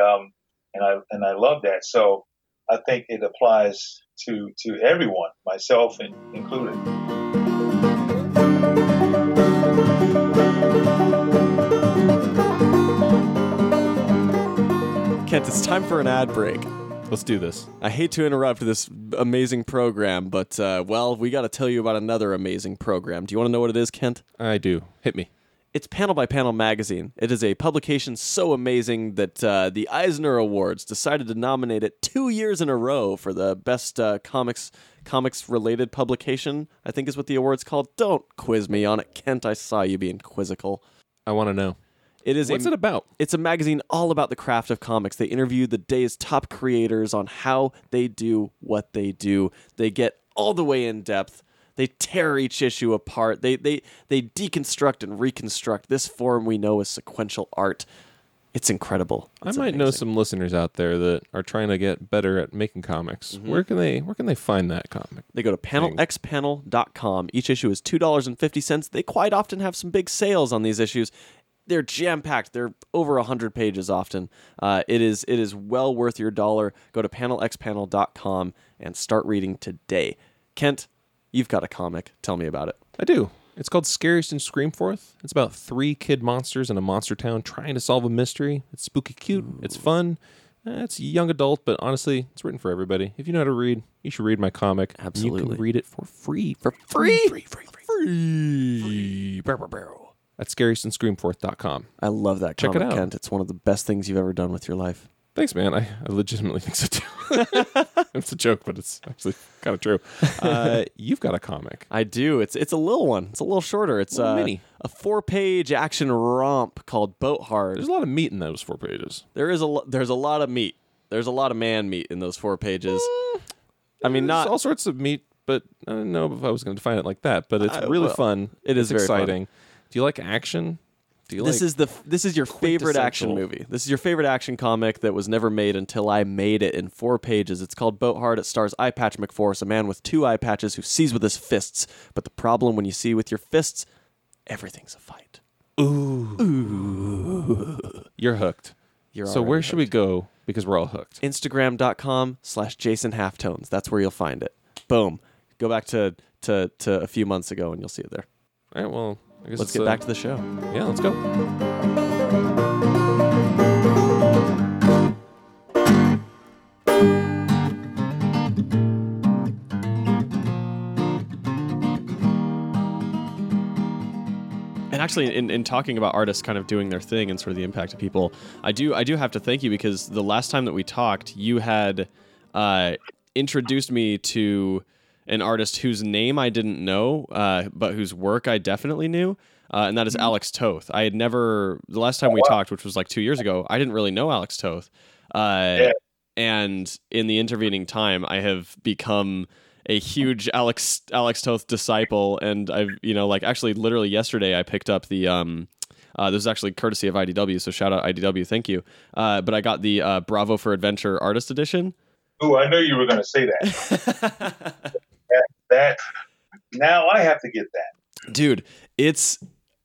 um, and I and I love that. So I think it applies to to everyone, myself in, included. Kent, it's time for an ad break. Let's do this. I hate to interrupt this amazing program, but uh, well, we got to tell you about another amazing program. Do you want to know what it is, Kent? I do. Hit me. It's Panel by Panel magazine. It is a publication so amazing that uh, the Eisner Awards decided to nominate it two years in a row for the best uh, comics comics related publication. I think is what the award's called. Don't quiz me on it, Kent. I saw you being quizzical. I want to know. It is What's a it about? it's a magazine all about the craft of comics. They interview the day's top creators on how they do what they do. They get all the way in depth. They tear each issue apart. They they they deconstruct and reconstruct this form we know as sequential art. It's incredible. I It's might know some listeners out there that are trying to get better at making comics. Mm-hmm. Where can they where can they find that comic? They go to panelxpanel.com. Each issue is $2.50. They quite often have some big sales on these issues. They're jam packed. They're over 100 pages often. Uh, it is it is well worth your dollar. Go to panelxpanel.com and start reading today. Kent, you've got a comic. Tell me about it. I do. It's called Scariest in Screamforth. It's about three kid monsters in a monster town trying to solve a mystery. It's spooky cute. It's fun. Eh, it's young adult, but honestly, it's written for everybody. If you know how to read, you should read my comic. And You can read it for free. For free? Free, free, free. free. Brr, brr, brr. At scariestinScreamforth.com. I love that Check it comic, out. Kent. It's one of the best things you've ever done with your life. Thanks, man. I, I legitimately think so too. it's a joke, but it's actually kind of true. Uh, you've got a comic. I do. It's it's a little one. It's a little shorter. It's Little uh, mini. a four-page action romp called Boat Hard. There's a lot of meat in those four pages. There is a lo- there's a lot of meat. There's a lot of man meat in those four pages. I mean, There's not all sorts of meat, but I don't know if I was going to define it like that. But it's Uh, really well, fun. it is It's very fun. exciting. Do you like action? Do you this like? is the f- this is your favorite action movie. This is your favorite action comic that was never made until I made it in four pages. It's called Boat Hard. It stars Eye Patch McForce, a man with two eye patches who sees with his fists. But the problem when you see with your fists, everything's a fight. Ooh ooh, You're hooked. You're so where should we go? Because we're all hooked. Instagram.com slash Jason Halftones. That's where you'll find it. Boom. Go back to, to, to a few months ago and you'll see it there. All right. Well, Let's get uh, back to the show. Yeah, let's go. And actually, in, in talking about artists kind of doing their thing and sort of the impact of people, I do I do have to thank you because the last time that we talked, you had uh, introduced me to an artist whose name I didn't know, uh, but whose work I definitely knew, uh, and that is Alex Toth. I had never the last time we talked, which was like two years ago, I didn't really know Alex Toth, uh, Yeah. and in the intervening time, I have become a huge Alex Alex Toth disciple, and I've you know like actually literally yesterday I picked up the um. Uh, this is actually courtesy of IDW, so shout out IDW, thank you. Uh, but I got the uh, Bravo for Adventure Artist Edition, Oh, I knew you were going to say that. that. Now I have to get that. Dude, it's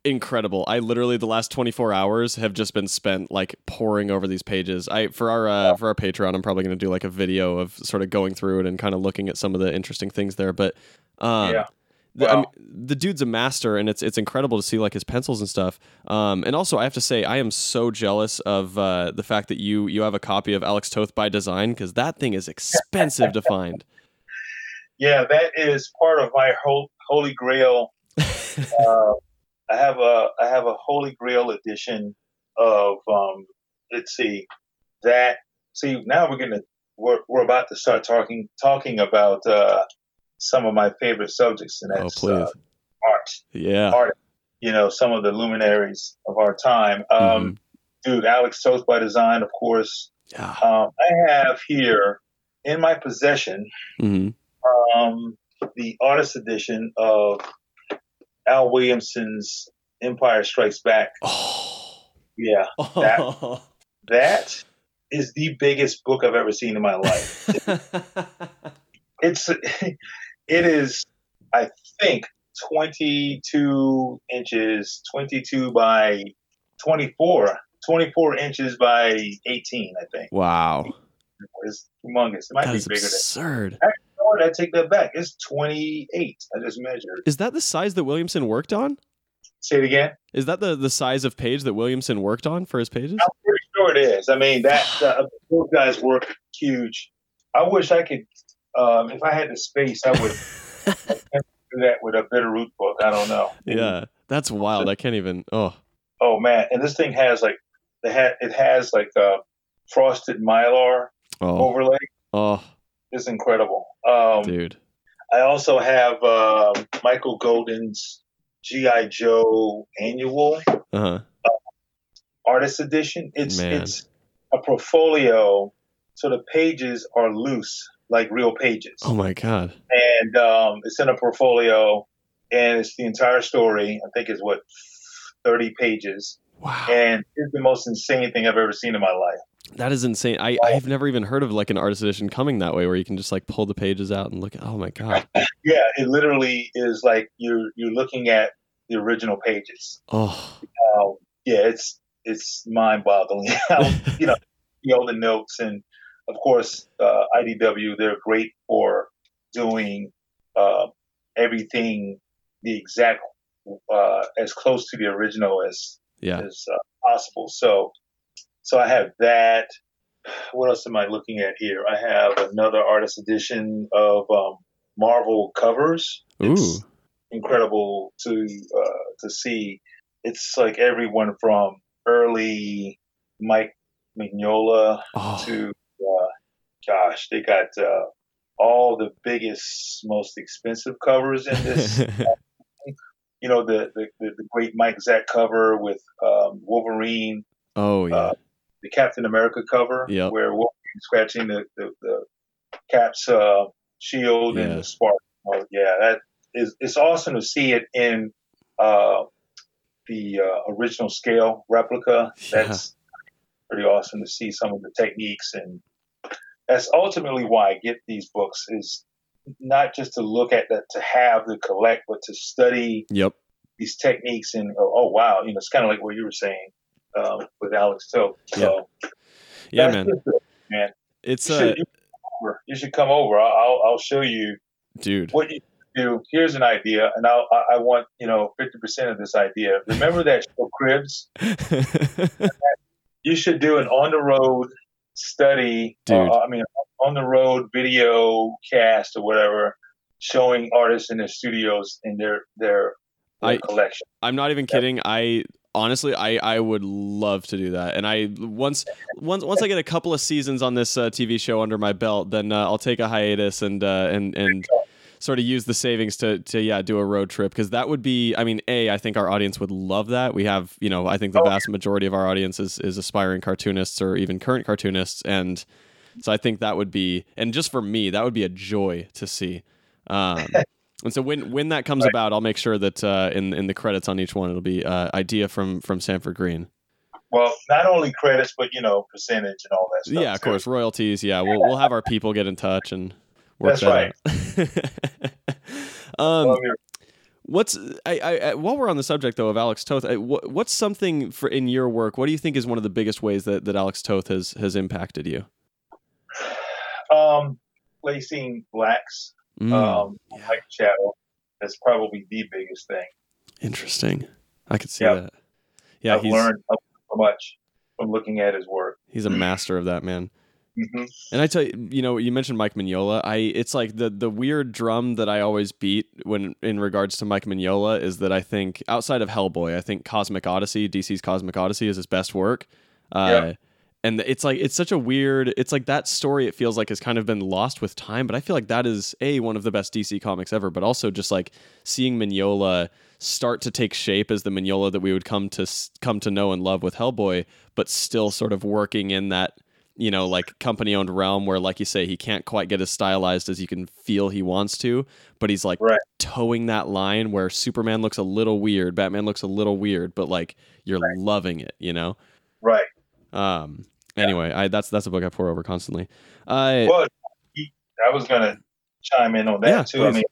incredible. I literally the last 24 hours have just been spent like poring over these pages. I for our uh, for our Patreon, I'm probably going to do like a video of sort of going through it and kind of looking at some of the interesting things there. But um, Yeah. the, I mean, the dude's a master, and it's it's incredible to see like his pencils and stuff. Um, and also, I have to say, I am so jealous of uh, the fact that you you have a copy of Alex Toth by Design because that thing is expensive to find. Yeah, that is part of my hol- holy grail. uh, I have a I have a holy grail edition of um, let's see that see now we're gonna we're, we're about to start talking talking about uh, some of my favorite subjects and oh that's please, uh, art yeah. art you know some of the luminaries of our time um, Mhm. dude Alex Toth by Design of course Yeah. um, I have here in my possession hmm um, the artist edition of Al Williamson's Empire Strikes Back. Oh. Yeah, that that is the biggest book I've ever seen in my life. It's it is I think 22 inches, 22 by 24, 24 inches by 18. I think wow. it's humongous. It might That be bigger than. absurd. I take that back. It's 28. I just measured. Is that the size that Williamson worked on? Say it again. Is that the, the size of page that Williamson worked on for his pages? I'm pretty sure it is. I mean, that uh, those guys work huge. I wish I could, um, if I had the space, I would do that with a Bitter Root book. I don't know. yeah, that's wild. I can't even. Oh, Oh man, and this thing has like the ha- it has like a frosted mylar oh, overlay. oh, It's incredible. Um, dude. I also have uh, Michael Golden's GI Joe annual Uh huh. artist edition. It's Man. it's a portfolio, so the pages are loose like real pages, Oh my god. and um, it's in a portfolio, and it's the entire story. I think it's what thirty pages, Wow. and it's the most insane thing I've ever seen in my life. That is insane. I, I've never even heard of like an artist edition coming that way where you can just like pull the pages out and look at oh my god. Yeah, it literally is like you're you're looking at the original pages. Oh. Yeah, it's it's mind-boggling. You know, you know the notes, and of course, uh, IDW they're great for doing uh, everything the exact uh, as close to the original as Yeah. as uh, possible. So, so I have that. What else am I looking at here? I have another artist edition of um, Marvel covers. It's Ooh. incredible to uh, to see. It's like everyone from early Mike Mignola Oh. to uh, gosh, they got uh, all the biggest, most expensive covers in this. you know, the, the the the great Mike Zeck cover with um, Wolverine, oh yeah. uh, the Captain America cover, Yep. where Wolverine scratching the the, the Cap's uh, shield Yeah. and the spark. Oh, yeah, that is it's awesome to see it in uh, the uh, original scale replica. Yeah. That's pretty awesome to see some of the techniques, and that's ultimately why I get these books is not just to look at that to have to collect, but to study Yep. these techniques and oh, oh wow, you know, it's kind of like what you were saying um, with Alex Toth. So Yeah, that's man. it, man. It's You uh should, you, should come over. You should come over. I'll, I'll, show you dude. what you do. Here's an idea, and I'll, I I want you know 50% of this idea. Remember that show Cribs? You should do an on the road study. Dude. Uh, I mean, on the road video cast or whatever, showing artists in their studios in their their, their I- collection. I'm not even kidding. I honestly I I would love to do that. And I once once once I get a couple of seasons on this uh, TV show under my belt, then uh, I'll take a hiatus and uh, and and sort of use the savings to to yeah do a road trip because that would be I mean a I think our audience would love that. We have you know I think the Oh. vast majority of our audience is is aspiring cartoonists or even current cartoonists and so I think that would be and just for me that would be a joy to see. Um, and so when when that comes about, I'll make sure that uh, in in the credits on each one, it'll be uh, idea from from Sanford Greene. Well, not only credits, but you know, percentage and all that stuff. yeah, of too. course, royalties. Yeah, we'll we'll have our people get in touch and work That's that out. um, What's I, I, I while we're on the subject though of Alex Toth, I, what, what's something for in your work? What do you think is one of the biggest ways that, that Alex Toth has has impacted you? um, placing blacks, Mm, um, yeah. like shadow, that's probably the biggest thing. interesting. I could see Yeah. that. Yeah, I've he's learned so much from looking at his work. he's a master of that man. hmm And I tell you, you know, you mentioned Mike Mignola. I it's like the the weird drum that I always beat when in regards to Mike Mignola is that I think outside of Hellboy, I think Cosmic Odyssey, DC's Cosmic Odyssey, is his best work. Uh, Yeah. And it's like it's such a weird. It's like that story. It feels like has kind of been lost with time, but I feel like that is a one of the best DC comics ever. But also just like seeing Mignola start to take shape as the Mignola that we would come to come to know and love with Hellboy, but still sort of working in that you know, like company owned realm where, like you say, he can't quite get as stylized as you can feel he wants to, but he's like Right. toeing that line where Superman looks a little weird, Batman looks a little weird, but like you're loving it, you know? Right. Um, anyway, I, that's, that's a book I pore over constantly. Uh, Well, I was going to chime in on that Yeah, too. I mean,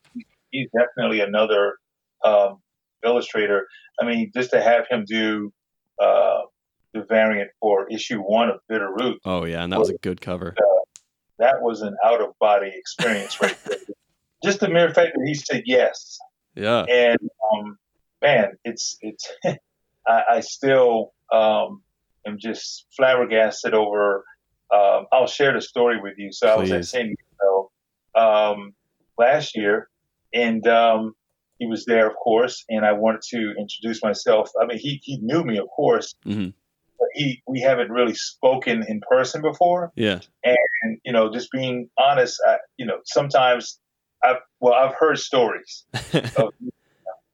he's definitely another um, illustrator. I mean, just to have him do uh, the variant for issue one of Bitter Root, oh yeah. And that was a good cover. that was an out of body experience right there. Just the mere fact that he said yes. Yeah. and um, man, it's it's. I, I still um, am just flabbergasted over. Um, I'll share the story with you. So I was at Please. San Diego um, last year, and um, he was there, of course. And I wanted to introduce myself. I mean, he he knew me, of course, Mhm. but he we haven't really spoken in person before Yeah. and you know just being honest I, you know sometimes i've well i've heard stories of,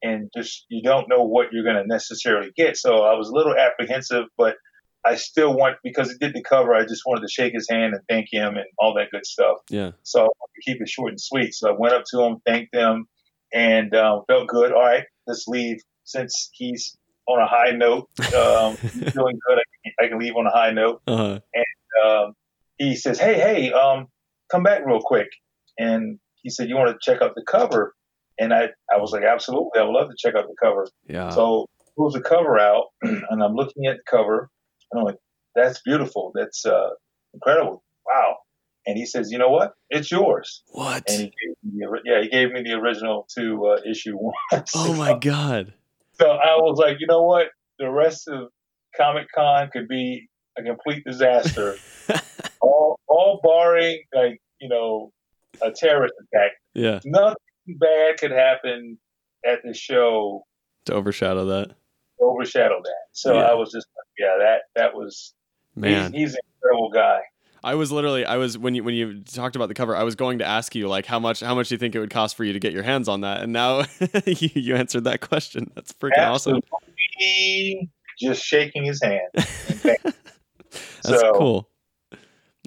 and just you don't know what you're going to necessarily get so i was a little apprehensive but i still want because he did the cover i just wanted to shake his hand and thank him and all that good stuff yeah. so I to keep it short and sweet so i went up to him thanked him and um, felt good all right let's leave since he's on a high note um, he's doing good I can, I can leave on a high note Uh-huh. um, he says, "Hey, hey, um, come back real quick." And he said, "You want to check out the cover?" And I, I was like, "Absolutely, I would love to check out the cover." Yeah. So pulls the cover out, and I'm looking at the cover, and I'm like, "That's beautiful. That's uh, incredible. Wow." And he says, "You know what? It's yours." what? And he gave me the, yeah, he gave me the original to uh, issue one. Oh my God. So I was like, you know what? The rest of Comic Con could be a complete disaster. all, all barring like you know a terrorist attack. yeah. Nothing bad could happen at the show To overshadow that. overshadow that. So Yeah. I was just yeah that that was Man. He's, he's an incredible guy. I was literally I was when you when you talked about the cover, I was going to ask you like how much how much do you think it would cost for you to get your hands on that? And now you, you answered that question. That's freaking awesome. Just shaking his hand. That's So- cool.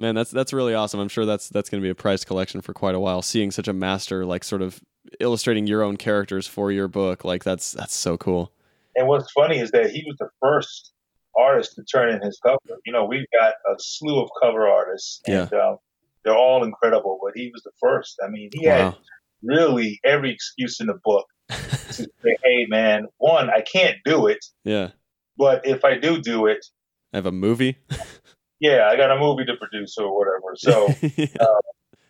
Man, that's that's really awesome. I'm sure that's that's going to be a prized collection for quite a while. Seeing such a master like sort of illustrating your own characters for your book, like that's that's so cool. And what's funny is that he was the first artist to turn in his cover. You know, we've got a slew of cover artists, and um, they're all incredible, but he was the first. I mean, he had really every excuse in the book to say, "Hey, man, one, I can't do it, Yeah. but if I do do it, I have a movie. yeah, I got a movie to produce or whatever." So, Yeah. uh,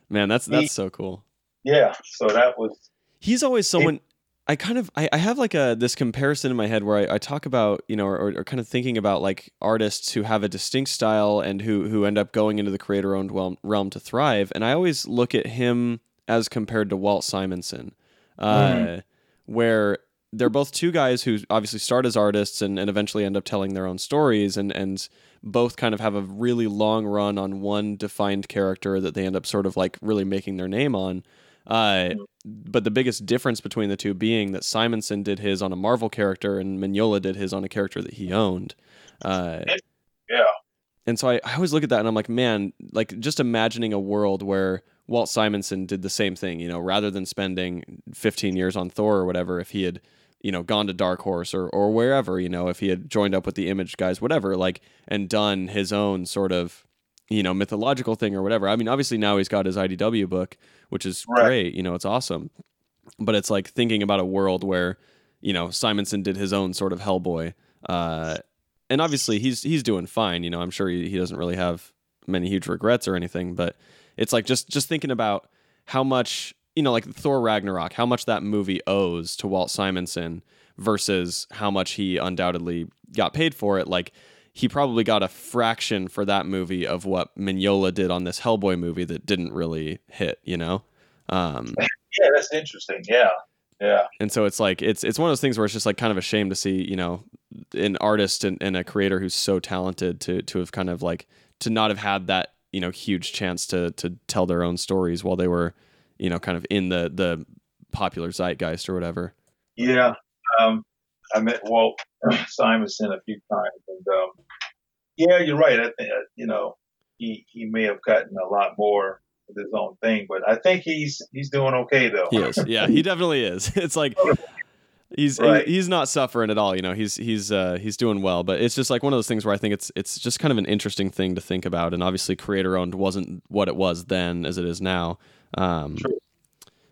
Man, that's he- that's so cool. yeah, so that was he's always someone I kind of I, I have like a this comparison in my head where I, I talk about you know or, or kind of thinking about like artists who have a distinct style and who who end up going into the creator owned realm, realm to thrive and I always look at him as compared to Walt Simonson uh, Mhm. where they're both two guys who obviously start as artists and, and eventually end up telling their own stories and and both kind of have a really long run on one defined character that they end up sort of like really making their name on uh, but the biggest difference between the two being that Simonson did his on a Marvel character and Mignola did his on a character that he owned. Uh, yeah, and so I, I always look at that and I'm like, man, like just imagining a world where Walt Simonson did the same thing, you know, rather than spending 15 years on Thor or whatever, if he had you know gone to Dark Horse or or wherever you know if he had joined up with the Image guys whatever like and done his own sort of you know mythological thing or whatever. I mean obviously now he's got his IDW book which is Right. great you know it's awesome but it's like thinking about a world where you know Simonson did his own sort of Hellboy uh and obviously he's he's doing fine you know I'm sure he, he doesn't really have many huge regrets or anything but it's like just just thinking about how much you know like Thor Ragnarok how much that movie owes to Walt Simonson versus how much he undoubtedly got paid for it like he probably got a fraction for that movie of what Mignola did on this Hellboy movie that didn't really hit you know um Yeah, that's interesting. Yeah, yeah, and so it's like it's it's one of those things where it's just like kind of a shame to see you know an artist and, and a creator who's so talented to to have kind of like to not have had that you know huge chance to to tell their own stories while they were you know kind of in the the popular zeitgeist or whatever yeah. Um, I met Walt Simonson a few times, and um, yeah, you're right. I think you know he he may have gotten a lot more with his own thing, but I think he's he's doing okay though. he is yeah he definitely is it's like he's Right. he's not suffering at all you know he's he's uh he's doing well but it's just like one of those things where i think it's it's just kind of an interesting thing to think about and obviously creator owned wasn't what it was then as it is now um True.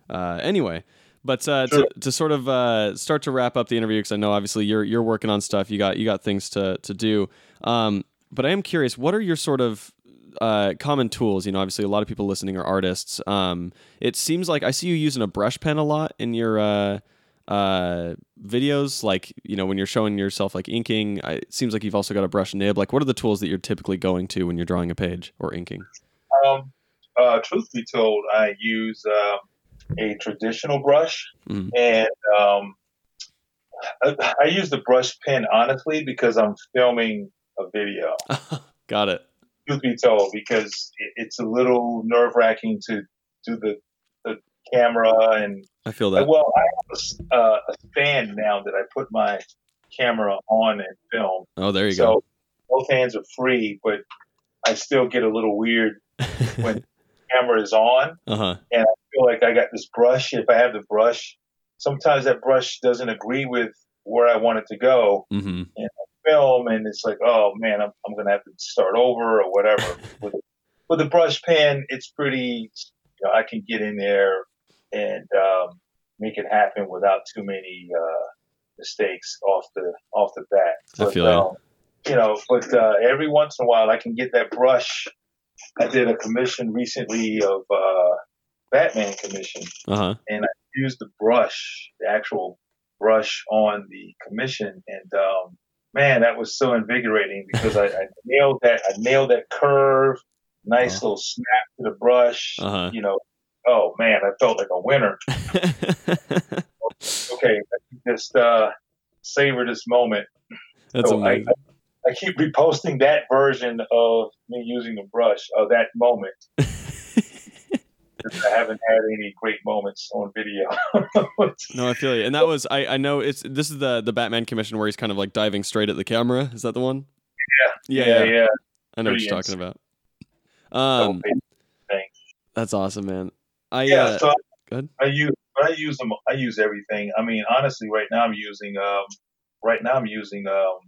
uh anyway but uh, Sure. to, to sort of uh, start to wrap up the interview because I know obviously you're you're working on stuff you got you got things to to do um, but I am curious what are your sort of uh, common tools? You know obviously a lot of people listening are artists. Um, it seems like I see you using a brush pen a lot in your uh, uh, videos like you know when you're showing yourself like inking. I, it seems like you've also got a brush nib. Like what are the tools that you're typically going to when you're drawing a page or inking? Um, uh, truth be told, I use um, a traditional brush, Mhm. and um, I, I use the brush pen honestly because I'm filming a video. got it Truth be told, because it's a little nerve wracking to do the the camera and I feel that well, I have a uh, a stand now that I put my camera on and film. oh there you go. both hands are free, but I still get a little weird when- camera is on. uh-huh and I feel like I got this brush. If I have the brush, sometimes that brush doesn't agree with where I want it to go. mm-hmm Film, and it's like, oh man, I'm, I'm gonna have to start over or whatever. with, with the brush pen, it's pretty. You know, I can get in there and um, make it happen without too many uh, mistakes off the off the bat. I feel um, you know, but uh, every once in a while, I can get that brush. I did a commission recently of uh, Batman commission uh-huh and I used the brush, the actual brush on the commission, and um, man, that was so invigorating because I, I nailed that. I nailed that curve, nice Oh. little snap to the brush. Uh-huh. You know, oh man, I felt like a winner. Okay, just uh, savor this moment. That's So I, amazing. I keep reposting that version of me using the brush of that moment. I haven't had any great moments on video. no, I feel you. And that was I, I know it's this is the the Batman commission where he's kind of like diving straight at the camera. Is that the one? Yeah. Yeah, yeah. yeah. I know what you're talking about. Um that's awesome, man. I yeah, uh, so I- go. I use I use them. I use everything. I mean, honestly, right now I'm using. Um, right now I'm using um,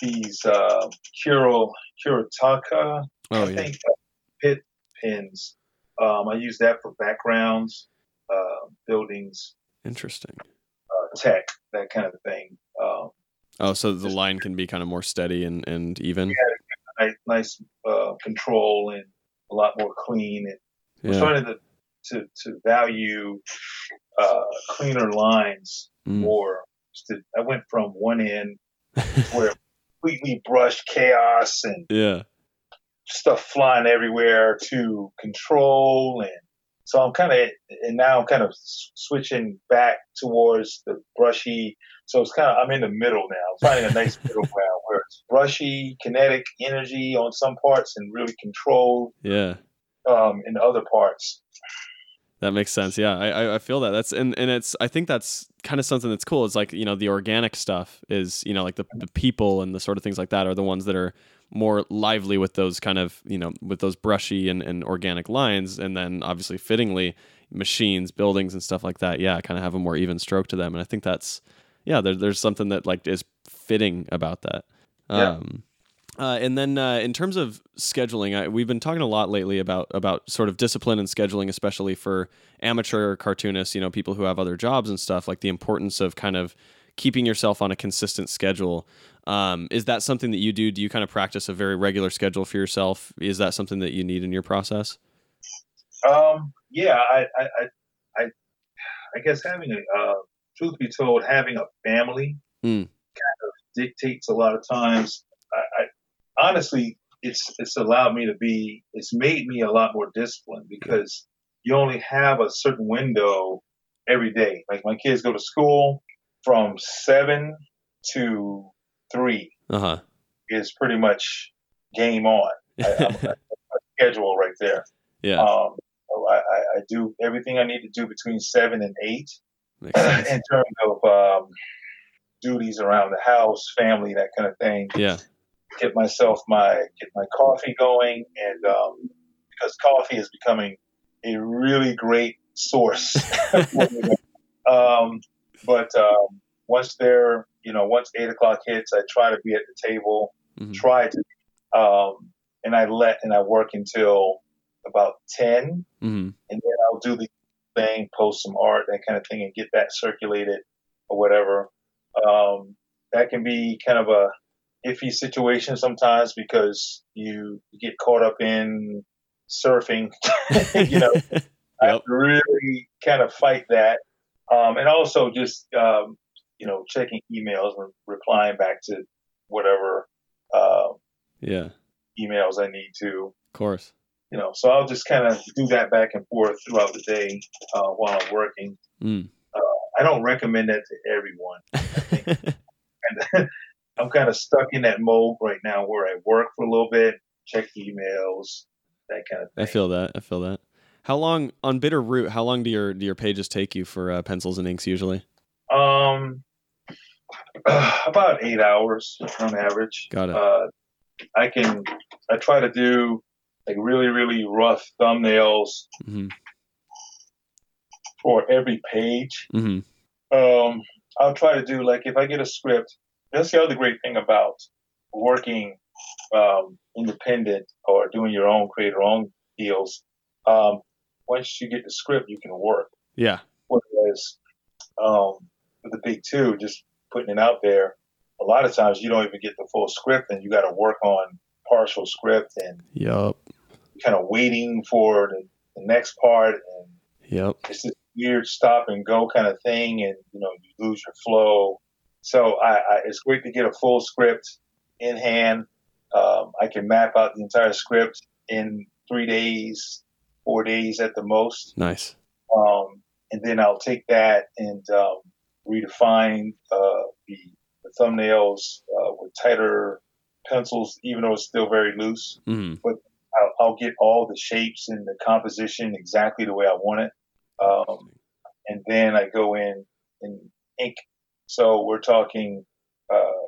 these uh, Kuro Kurotaka. Oh I yeah. think uh, Pitt pins. Um, I use that for backgrounds, uh, buildings, Interesting. uh, tech, that kind of thing. Um, Oh, so the line can be kind of more steady and, and even. nice, nice uh, control and a lot more clean. And Yeah. trying to to, to value uh, cleaner lines Mm. more. To- I went from one end where completely brushed chaos and yeah. Stuff flying everywhere to control and so I'm kind of and now I'm kind of switching back towards the brushy. So it's kind of I'm in the middle now. I'm finding a nice middle ground where it's brushy, kinetic energy on some parts and really controlled Yeah. um, in other parts. That makes sense. Yeah, I, I- I feel that. That's and, and it's I think that's kind of something that's cool. It's like you know the organic stuff is you know like the, the people and the sort of things like that are the ones that are more lively with those kind of you know with those brushy and, and organic lines, and then obviously fittingly machines, buildings, and stuff like that, yeah, kind of have a more even stroke to them. And I think that's yeah, there, there's something that like is fitting about that. Yeah. Um, uh, and then uh, in terms of scheduling, I, we've been talking a lot lately about about sort of discipline and scheduling, especially for amateur cartoonists. You know, people who have other jobs and stuff. Like the importance of kind of keeping yourself on a consistent schedule. Um, is that something that you do? Do you kind of practice a very regular schedule for yourself? Is that something that you need in your process? Um, yeah, I, I, I, I, guess having a, uh, truth be told, having a family Mm. kind of dictates a lot of times. I, I honestly, it's it's allowed me to be. It's made me a lot more disciplined because you only have a certain window every day. Like my kids go to school from seven to three Uh huh. is pretty much game on. I, I'm, schedule right there. yeah. Um, so I, I, I do everything I need to do between seven and eight in terms of um, duties around the house, family, that kind of thing. Yeah. Get myself my get my coffee going, and um, because coffee is becoming a really great source. um, but um, once they're you know once eight o'clock hits, I try to be at the table. Mhm. Try to, um, and I let and I work until about ten hmm and then I'll do the thing, post some art, that kind of thing, and get that circulated or whatever. Um, that can be kind of a iffy situation sometimes because you get caught up in surfing. you know, I Yep. to really kind of fight that, um, and also just um, you know checking emails and replying back to whatever uh, yeah. emails I need to Of course. you know, so I'll just kind of do that back and forth throughout the day uh, while I'm working. Mm. I don't recommend that to everyone. And I'm kind of stuck in that mode right now where I work for a little bit, check emails, that kind of thing. I feel that. I feel that. How long on Bitter Root? How long do your do your pages take you for uh, pencils and inks usually? Um, about eight hours on average. Got it. Uh, I can, I try to do like really, really rough thumbnails hmm for every page. hmm um, I'll try to do like if I get a script. That's the other great thing about working um, independent or doing your own creator own deals. Um, once you get the script, you can work. Yeah. Whereas um, with the big two, just putting it out there, a lot of times you don't even get the full script, and you got to work on partial script and Yup. kind of waiting for the, the next part and Yep. it's this weird stop and go kind of thing, and you know you lose your flow. So I, I it's great to get a full script in hand. Um, I can map out the entire script in three days, four days at the most, Nice. um, and then I'll take that and um, redefine uh, the, the thumbnails uh, with tighter pencils, even though it's still very loose. hmm I'll, I'll get all the shapes and the composition exactly the way I want it. Um, and then I go in and ink. So we're talking, uh,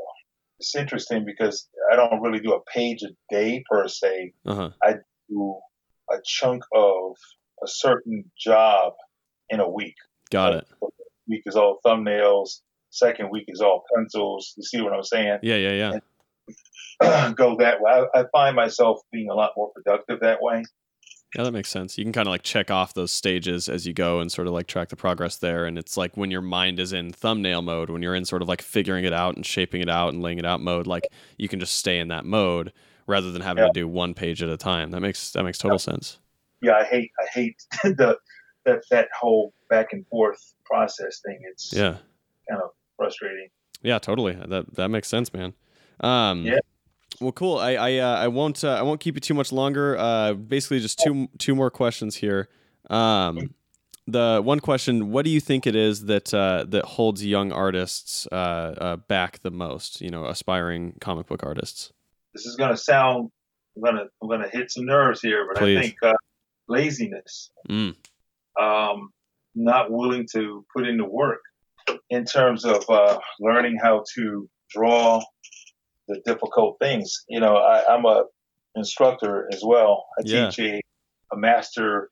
it's interesting because I don't really do a page a day per se. Uh huh. Do a chunk of a certain job in a week. Got it. Week is all thumbnails. Second week is all pencils. You see what I'm saying? Yeah. Yeah. Yeah. go that way. I, I find myself being a lot more productive that way. Yeah, that makes sense. You can kind of like check off those stages as you go and sort of like track the progress there. And it's like when your mind is in thumbnail mode, when you're in sort of like figuring it out and shaping it out and laying it out mode, like you can just stay in that mode rather than having Yeah. to do one page at a time. That makes that makes total sense. yeah, I hate I hate the that that whole back and forth process thing. It's Yeah. kind of frustrating. Yeah, totally. That that makes sense, man. Um, Yeah. Well, cool. I I, uh, I won't uh, I won't keep you too much longer. Uh, basically, just two two more questions here. Um, the one question: What do you think it is that uh, that holds young artists uh, uh, back the most? You know, aspiring comic book artists. This is gonna sound I'm gonna I'm gonna hit some nerves here, but Please. I think uh, laziness, Mm. um, not willing to put in the work in terms of uh, learning how to draw the difficult things. You know, I, I'm a instructor as well. I Yeah. teach a, a master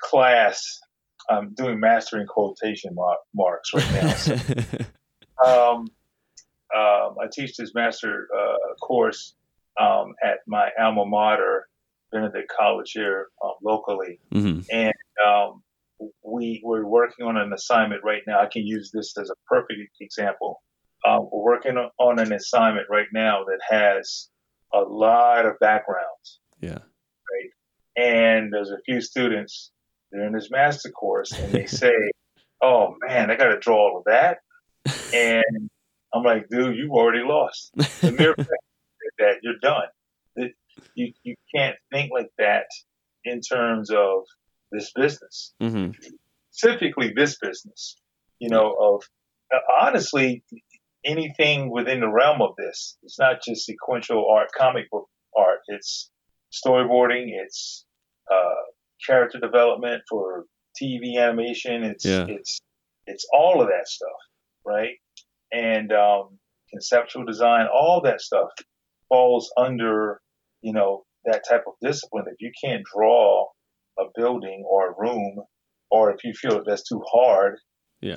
class. I'm doing mastering quotation mar- marks right now. So, um, um, I teach this master uh, course um, at my alma mater, Benedict College here um, locally, hmm and um, we we're working on an assignment right now. I can use this as a perfect example. Uh, we're working on- an assignment right now that has a lot of backgrounds, Yeah. Right. And there's a few students they're in this master course, and they say, "Oh man, I got to draw all of that," and I'm like, "Dude, you've already lost." The mere fact that you're done. That you you can't think like that in terms of this business hmm specifically this business, you know, of uh, honestly anything within the realm of this. It's not just sequential art, comic book art. It's storyboarding. It's uh, character development for TV animation. It's Yeah. it's it's all of that stuff, right? And um, conceptual design, all that stuff falls under, you know, that type of discipline. If you can't draw a building or a room or if you feel that that's too hard, Yeah.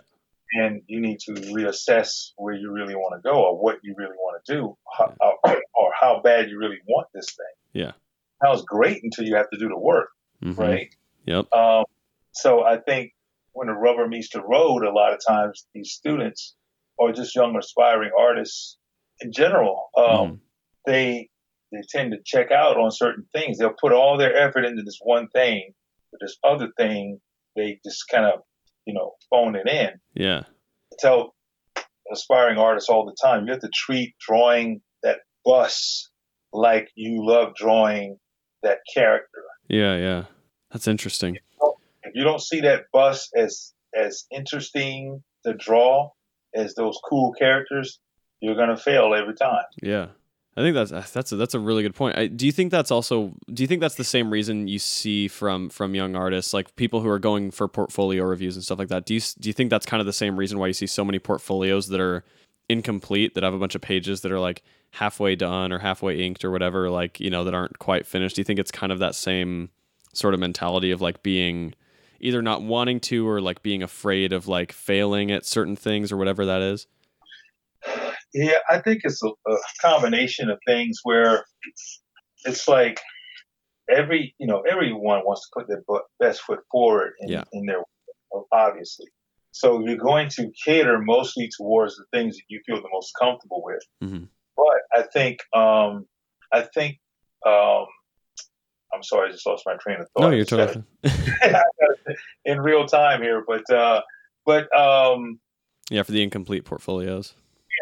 and you need to reassess where you really want to go or what you really want to do, how, or, or how bad you really want this thing. Yeah. Sounds great until you have to do the work, hmm right? Yep. Um, so I think when the rubber meets the road, a lot of times these students or just young aspiring artists in general, um, Mhm. they they tend to check out on certain things. They'll put all their effort into this one thing, but this other thing they just kind of you know phone it in. Yeah. I tell aspiring artists all the time, you have to treat drawing that bus like you love drawing that character. Yeah. Yeah. That's interesting. If you don't see that bus as as interesting to draw as those cool characters, you're gonna fail every time. Yeah. I think that's that's a, that's a really good point. I, do you think that's also do you think that's the same reason you see from from young artists like people who are going for portfolio reviews and stuff like that? Do you do you think that's kind of the same reason why you see so many portfolios that are incomplete that have a bunch of pages that are like halfway done or halfway inked or whatever like, you know, that aren't quite finished? Do you think it's kind of that same sort of mentality of like being either not wanting to or like being afraid of like failing at certain things or whatever that is? Yeah, I think it's a, a combination of things where it's like every you know everyone wants to put their best foot forward in, Yeah. in their obviously. So you're going to cater mostly towards the things that you feel the most comfortable with. hmm But I think um, I think um, I'm sorry, I just lost my train of thought. No, you're totally in real time here, but uh, but um, Yeah, for the incomplete portfolios.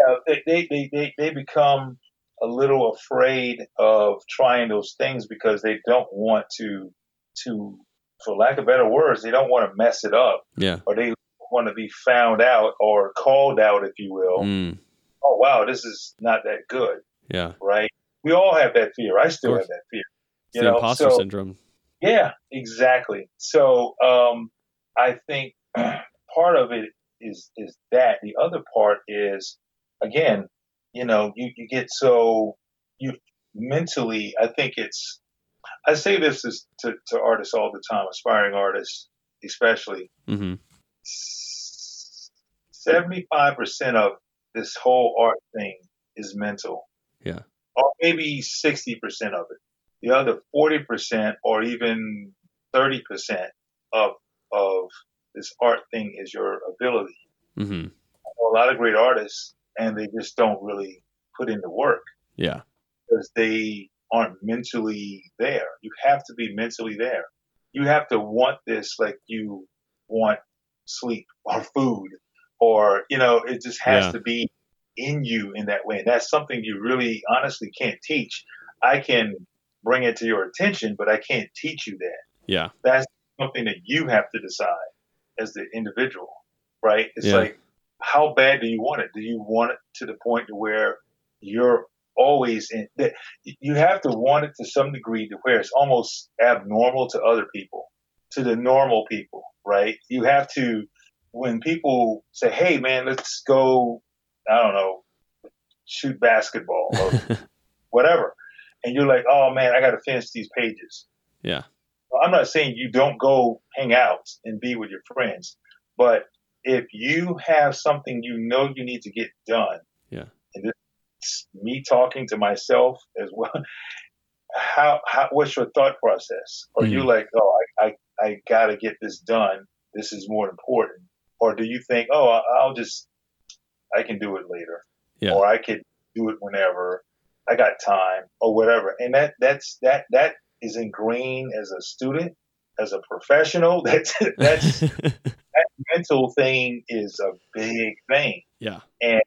yeah, they, they, they, they, they become a little afraid of trying those things because they don't want to to for lack of better words, they don't want to mess it up Yeah. or they want to be found out or called out, if you will. Mm, Oh wow, this is not that good, yeah. right? We all have that fear. I still have that fear. You the know, imposter so- syndrome. Yeah, exactly. So um, I think part of it is is that. The other part is again, you know, you, you get so you mentally. I think it's. I say this is to, to artists all the time, aspiring artists especially. hmm Seventy five percent of this whole art thing is mental. Yeah. Or maybe sixty percent of it. The other forty percent or even thirty percent of of this art thing is your ability. Mm-hmm. I know a lot of great artists and they just don't really put in the work Yeah. because they aren't mentally there. You have to be mentally there. You have to want this like you want sleep or food or, you know, it just has Yeah. to be in you in that way. And that's something you really honestly can't teach. I can bring it to your attention, but I can't teach you that. Yeah. That's something that you have to decide as the individual, right? It's Yeah. like, how bad do you want it? Do you want it to the point to where you're always in that you have to want it to some degree to where it's almost abnormal to other people, to the normal people, right? You have to when people say, "Hey, man, let's go," I don't know, shoot basketball or whatever, and you're like, "Oh man, I got to finish these pages." Yeah. I'm not saying you don't go hang out and be with your friends, but if you have something you know you need to get done, Yeah. and this me talking to myself as well. How, how what's your thought process? Are you mm-hmm. like, oh, I, I, I got to get this done. This is more important, or do you think, oh, I'll just, I can do it later, Yeah. or I could do it whenever I got time, or whatever. And that that's that that is ingrained as a student, as a professional. That's that's that mental thing is a big thing. yeah. And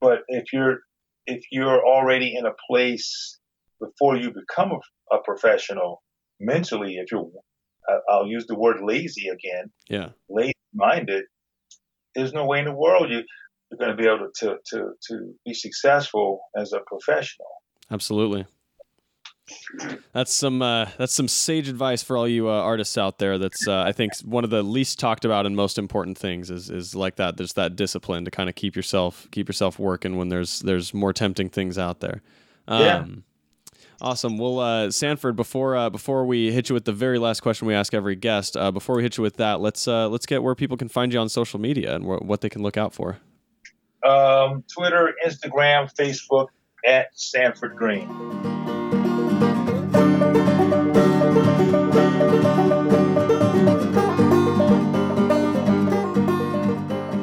but if you're if you're already in a place before you become a, a professional mentally, if you're I'll use the word lazy again, Yeah. lazy minded, there's no way in the world you you're going to be able to, to to be successful as a professional. Absolutely. That's some uh, that's some sage advice for all you uh, artists out there. That's uh, I think one of the least talked about and most important things is is like that. There's that discipline to kind of keep yourself keep yourself working when there's there's more tempting things out there. Um, Yeah. Awesome. Well, uh, Sanford, before uh, before we hit you with the very last question we ask every guest, uh, before we hit you with that, let's uh, let's get where people can find you on social media and wh- what they can look out for. Um, Twitter, Instagram, Facebook at Sanford Greene.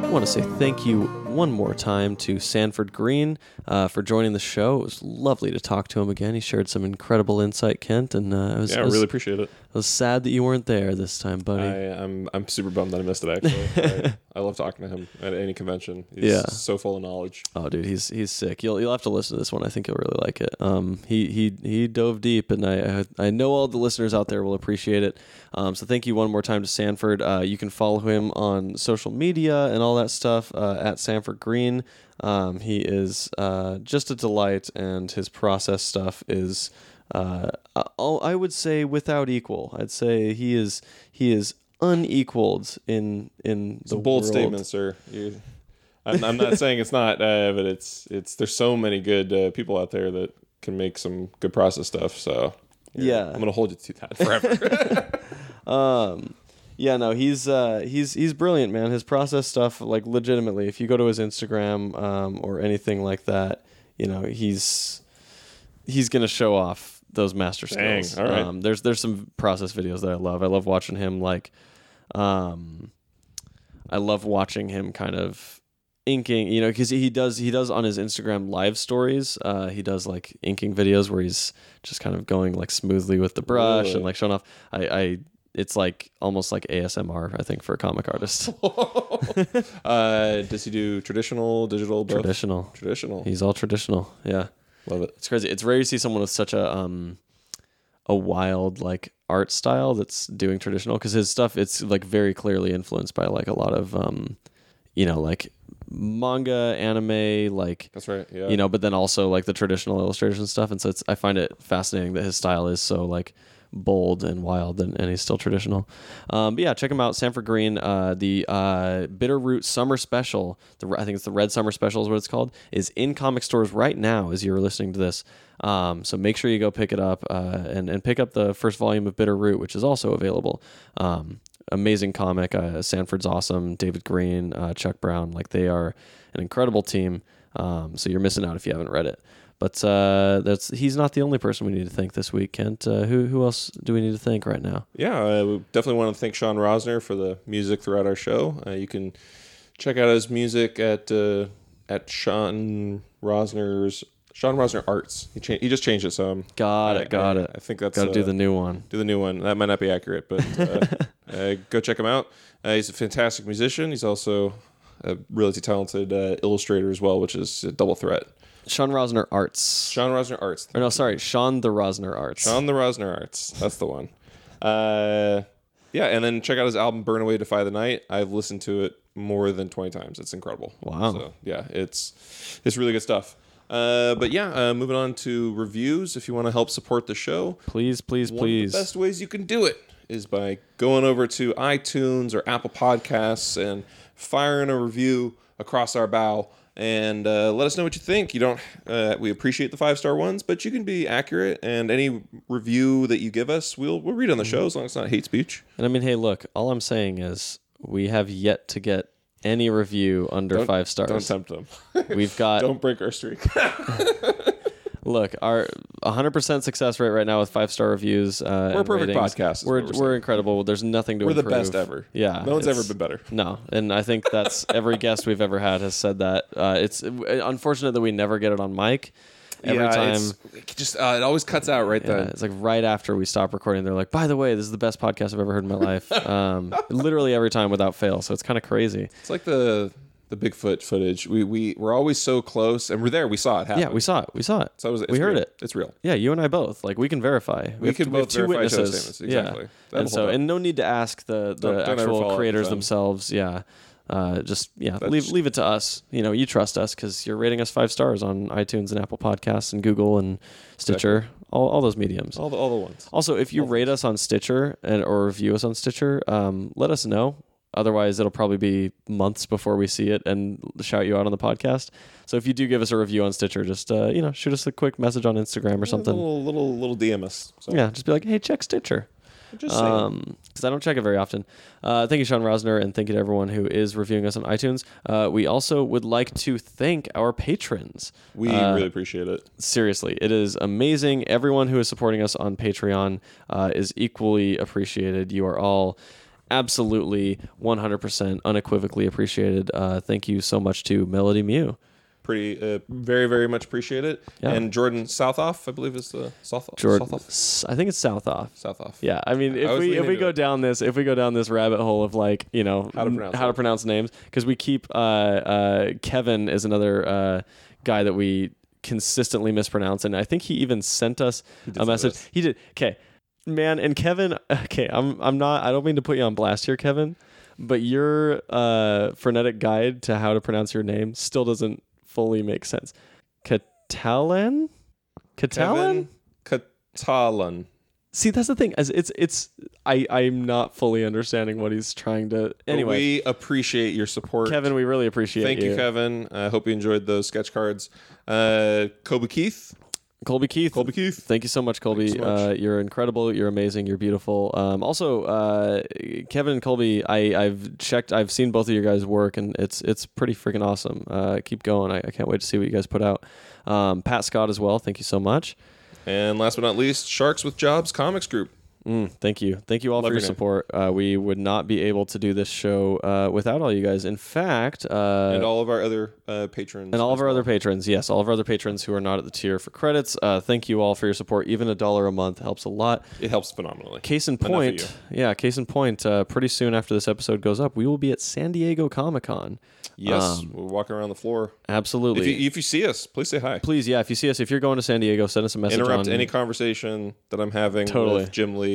I want to say thank you one more time to Sanford Greene uh, for joining the show. It was lovely to talk to him again. He shared some incredible insight, Kent, and uh, I was, Yeah, I I was, really appreciate it. I was sad that you weren't there this time, buddy. I, I'm I'm super bummed that I missed it. Actually, I, I love talking to him at any convention. He's Yeah. so full of knowledge. Oh, dude, he's he's sick. You'll you'll have to listen to this one. I think you'll really like it. Um, he he he dove deep, and I I, I know all the listeners out there will appreciate it. Um, so thank you one more time to Sanford. Uh, you can follow him on social media and all that stuff uh, at Sanford Greene. Um, he is uh, just a delight, and his process stuff is. Uh, I- I would say without equal. I'd say he is he is unequaled in in It's the a bold world. statement, sir. You, I'm, I'm not saying it's not, uh, but it's it's. There's so many good uh, people out there that can make some good process stuff. So Yeah. I'm gonna hold you to that forever. Um, yeah, no, he's uh, he's he's brilliant, man. His process stuff, like legitimately, if you go to his Instagram um, or anything like that, you know, he's he's gonna show off those master Dang, skills. right. Um, there's there's some process videos that I love. I love watching him like, um, I love watching him kind of inking you know because he does he does on his instagram live stories uh he does like inking videos where he's just kind of going like smoothly with the brush Really? and like showing off i i it's like almost like asmr i think for a comic artist uh, does he do traditional, digital, both? traditional Traditional. he's all traditional yeah Love it. it's crazy it's rare to see someone with such a um a wild like art style that's doing traditional because his stuff it's like very clearly influenced by like a lot of um you know like manga anime like That's right. Yeah. you know but then also like the traditional illustration stuff and so it's i find it fascinating that his style is so like bold and wild and, and he's still traditional um, but yeah check him out sanford greene uh, the uh, bitter root summer special the, i think it's the red summer special is what it's called is in comic stores right now as you're listening to this um, so make sure you go pick it up uh, and, and pick up the first volume of Bitter Root, which is also available um, amazing comic. Uh, Sanford's awesome. David Green, uh, Chuck Brown, like they are an incredible team. Um, so you're missing out if you haven't read it. But uh, that's he's not the only person we need to thank this week, Kent. Uh, who who else do we need to thank right now? Yeah, uh, we definitely want to thank Sean Rosner for the music throughout our show. Uh, you can check out his music at uh, at Sean Rosner's Sean Rosner Arts. He changed. He just changed it some. Got I- it, got I, it. I think that's Got to do uh, the new one. do the new one. That might not be accurate, but uh, uh, go check him out. Uh, he's a fantastic musician. He's also a really talented uh, illustrator as well, which is a double threat. Sean Rosner Arts. Sean Rosner Arts. or no, sorry, Sean the Rosner Arts. Sean the Rosner Arts. That's the one. Uh, yeah, and then check out his album "Burn Away, Defy the Night." I've listened to it more than twenty times. It's incredible. Wow. So yeah, it's it's really good stuff. Uh, but yeah, uh, moving on to reviews. If you want to help support the show, please, please, one of please. the best ways you can do it is by going over to iTunes or Apple Podcasts and firing a review across our bow and uh, let us know what you think. You don't. Uh, we appreciate the five star ones, but you can be accurate. And any review that you give us, we'll we'll read on the show as long as it's not hate speech. And I mean, hey, look, all I'm saying is we have yet to get any review under Don't- five Don't tempt them. We've got don't break our streak. look our 100% success rate right now with five star reviews. Uh, We're a perfect ratings. podcast We're we're we're incredible. There's nothing to We're the best ever. Yeah, no one's ever been better. No, and I think that's every guest we've ever had has said that. Uh, it's uh, unfortunate that we never get it on mic. Every yeah, time, it's, it just uh, it always cuts out right Yeah, then. it's like right after we stop recording, they're like, "By the way, this is the best podcast I've ever heard in my life." um, literally every time without fail. So it's kind of crazy. It's like the the Bigfoot footage. We we we're always so close, and we're there. We saw it happen. Yeah, we saw it. We saw it. So it was, we heard real. it. It's real. Yeah, you and I both. Like we can verify. We have- can both verify each other's statements. Exactly. Yeah. That'll And so, up. and no need to ask the the Don't- don't actual creators themselves. Yeah. Uh, just yeah, That's- leave leave it to us. You know, you trust us because you're rating us five stars on iTunes and Apple Podcasts and Google and Stitcher, all, all those mediums. All the all the ones. Also, if you rate us on Stitcher and or review us on Stitcher, um, let us know. Otherwise, it'll probably be months before we see it and shout you out on the podcast. So if you do give us a review on Stitcher, just uh, you know, shoot us a quick message on Instagram or something. Little little little DM us. So, Yeah, just be like, hey, check Stitcher. Just. Um, because I don't check it very often. Uh, thank you, Sean Rosner, and thank you to everyone who is reviewing us on iTunes. Uh, we also would like to thank our patrons. we uh, really appreciate it. seriously, it is amazing. Everyone who is supporting us on Patreon uh, is equally appreciated. You are all absolutely 100% unequivocally appreciated. Uh, thank you so much to Melody Mew. Pretty uh, very very much appreciate it. Yeah. And Jordan Southoff, I believe is the Southoff. Jordan, Southoff. I think it's Southoff. Southoff. Yeah, I mean, if was we if we go it. down this if we go down this rabbit hole of like you know How to pronounce how to pronounce names because we keep uh, uh, Kevin is another uh, guy that we consistently mispronounce and I think he even sent us a message. He did. Okay, man, and Kevin. Okay, I'm I'm not. I don't mean to put you on blast here, Kevin, but your uh, frenetic guide to how to pronounce your name still doesn't fully make sense. Catalan. Catalan. Kevin Catalan. See, that's the thing. As it's it's I I'm not fully understanding what he's trying to. Anyway, we appreciate your support. Kevin, we really appreciate it. Thank you, Kevin. I hope you enjoyed those sketch cards. Uh, Kobe Keith. Colby Keith. Colby Keith. Thank you so much, Colby. You so much. Uh, you're incredible. You're amazing. You're beautiful. Um, also, uh, Kevin and Colby, I, I've checked. I've seen both of your guys' work, and it's it's pretty freaking awesome. Uh, keep going. I, I can't wait to see what you guys put out. Um, Pat Scott as well. Thank you so much. And last but not least, Sharks with Jobs Comics Group. Mm, thank you. Thank you all Love for your support. Uh, we would not be able to do this show uh, without all you guys. In fact, uh, and all of our other uh, patrons. And all of our well. other patrons, yes, all of our other patrons who are not at the tier for credits. Uh, thank you all for your support. Even a dollar a month helps a lot. It helps phenomenally. Case in point, yeah, case in point. Uh, pretty soon after this episode goes up, we will be at San Diego Comic Con. Yes, Um, we're walking around the floor. Absolutely. If you, if you see us, please say hi. Please, yeah, if you see us, if you're going to San Diego, send us a message. Interrupt on, any conversation that I'm having Totally. with Jim Lee.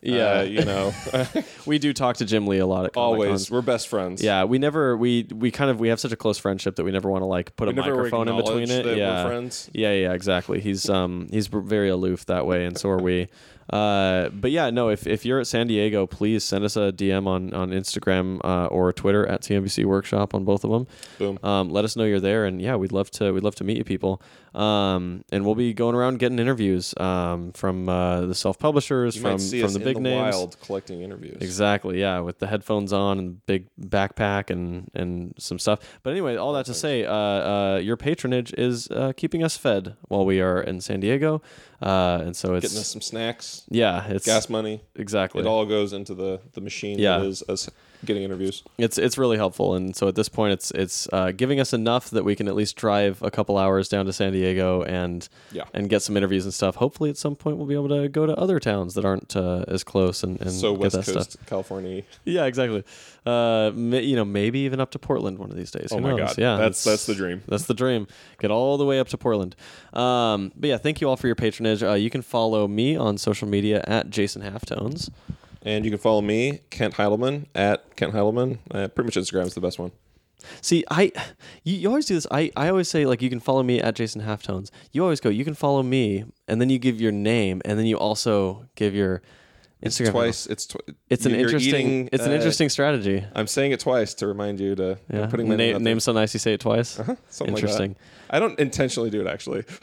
Yeah. Uh, you know, We do talk to Jim Lee a lot at always we're best friends. Yeah, we never we we kind of we have such a close friendship that we never want to like put we a microphone in between it. yeah, friends. Yeah, yeah, exactly. He's um he's very aloof that way, and so are we. Uh, but yeah, no. If, if you're at San Diego, please send us a DM on on Instagram uh, or Twitter at TMBC Workshop on both of them. Boom. Um, let us know you're there, and yeah, we'd love to we'd love to meet you people. Um, and we'll be going around getting interviews um, from uh, the self publishers, from from the big the names. wild collecting interviews. Exactly, yeah, with the headphones on and big backpack and and some stuff. But anyway, all that to say, uh, uh, your patronage is uh, keeping us fed while we are in San Diego, uh, and so it's Getting us some snacks, yeah, it's gas money. exactly. It all goes into the the machine Yeah. that is us getting interviews. it's it's really helpful, and so at this point, it's it's uh, giving us enough that we can at least drive a couple hours down to San Diego and Yeah. and get some interviews and stuff. Hopefully, at some point, we'll be able to go to other towns that aren't uh, as close and, and So West that Coast, stuff. California. Yeah, exactly. Uh, you know, maybe even up to Portland one of these days. Oh Who my knows? God. Yeah, That's- that's the dream. That's the dream. Get all the way up to Portland. Um, but yeah, thank you all for your patronage. Uh, you can follow me on social media at Jason Halftones. And you can follow me, Kent Heidelman, at Kent Heidelman. Uh, pretty much Instagram's the best one. See, I you, you always do this. I, I always say like you can follow me at Jason Halftones. You always go, you can follow me, and then you give your name, and then you also give your Instagram. It's Instagram twice. It's tw- It's an interesting. eating, it's an uh, interesting strategy. I'm saying it twice to remind you to. Yeah. Putting my Na- name. name so nice you say it twice. Something Interesting. Like. I don't intentionally do it actually.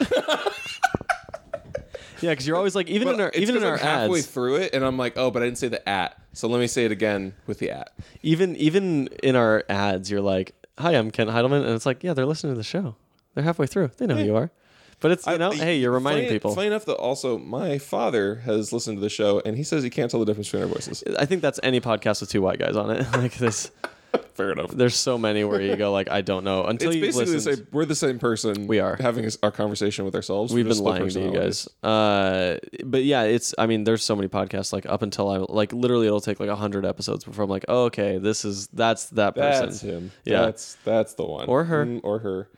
Yeah, because you're always like even in our even in our I'm halfway ads, through it, and I'm like, oh, but I didn't say the at. So let me say it again with the at. even even in our ads, you're like, "Hi, I'm Kent Heidelman," and it's like, yeah, they're listening to the show. They're halfway through. They know who you are. But it's you know, I- hey, you're reminding funny, people. Funny enough, that also my father has listened to the show, and he says he can't tell the difference between our voices. I think that's any podcast with two white guys on it. like this, Fair enough. there's so many where you go like, I don't know until It's you basically the listen. same. We're the same person. We are. having our conversation with ourselves. We've been lying to you guys. Uh, but yeah, it's. I mean, there's so many podcasts. Like up until I like literally, it'll take like hundred episodes before I'm like, oh, okay, this is that's that person. That's him. Yeah. that's that's the one. Or her. Mm, or her.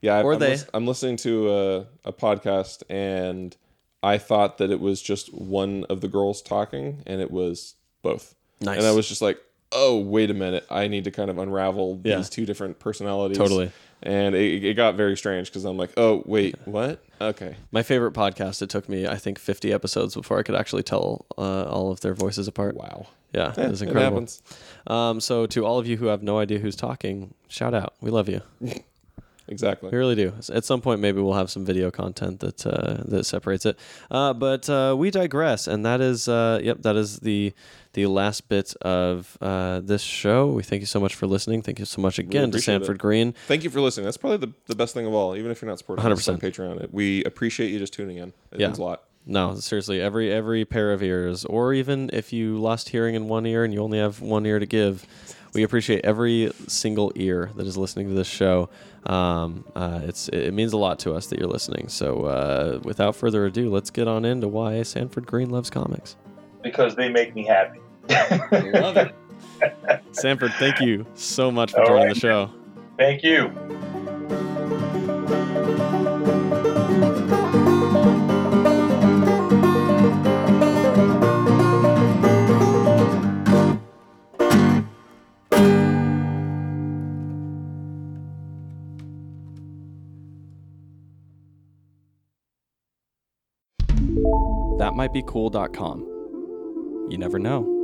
Yeah, Or I'm they. I'm listening to a, a podcast, and I thought that it was just one of the girls talking, and it was both. Nice. And I was just like, oh, wait a minute, I need to kind of unravel Yeah. these two different personalities. Totally. And it, it got very strange because I'm like, oh, wait, what? Okay. My favorite podcast. It took me, I think, 50 episodes before I could actually tell uh, all of their voices apart. Wow. Yeah, Eh, it was it incredible. happens. Um, so to all of you who have no idea who's talking, shout out. We love you. Exactly. We really do. At some point, maybe we'll have some video content that uh, that separates it. Uh, but uh, we digress, and that is, uh, yep, that is the the last bit of uh, this show. We thank you so much for listening. Thank you so much again to Sanford it. Greene. Thank you for listening. That's probably the, the best thing of all, even if you're not supporting us on 100%. Patreon. We appreciate you just tuning in. It Yeah. means a lot. No, seriously, every every pair of ears, or even if you lost hearing in one ear and you only have one ear to give, we appreciate every single ear that is listening to this show. Um, uh, it's it means a lot to us that you're listening. So, uh, without further ado, let's get on into why Sanford Greene loves comics. because they make me happy. Love it, Sanford. Thank you so much for All joining right. the show. Thank you. That might be cool.com. You never know.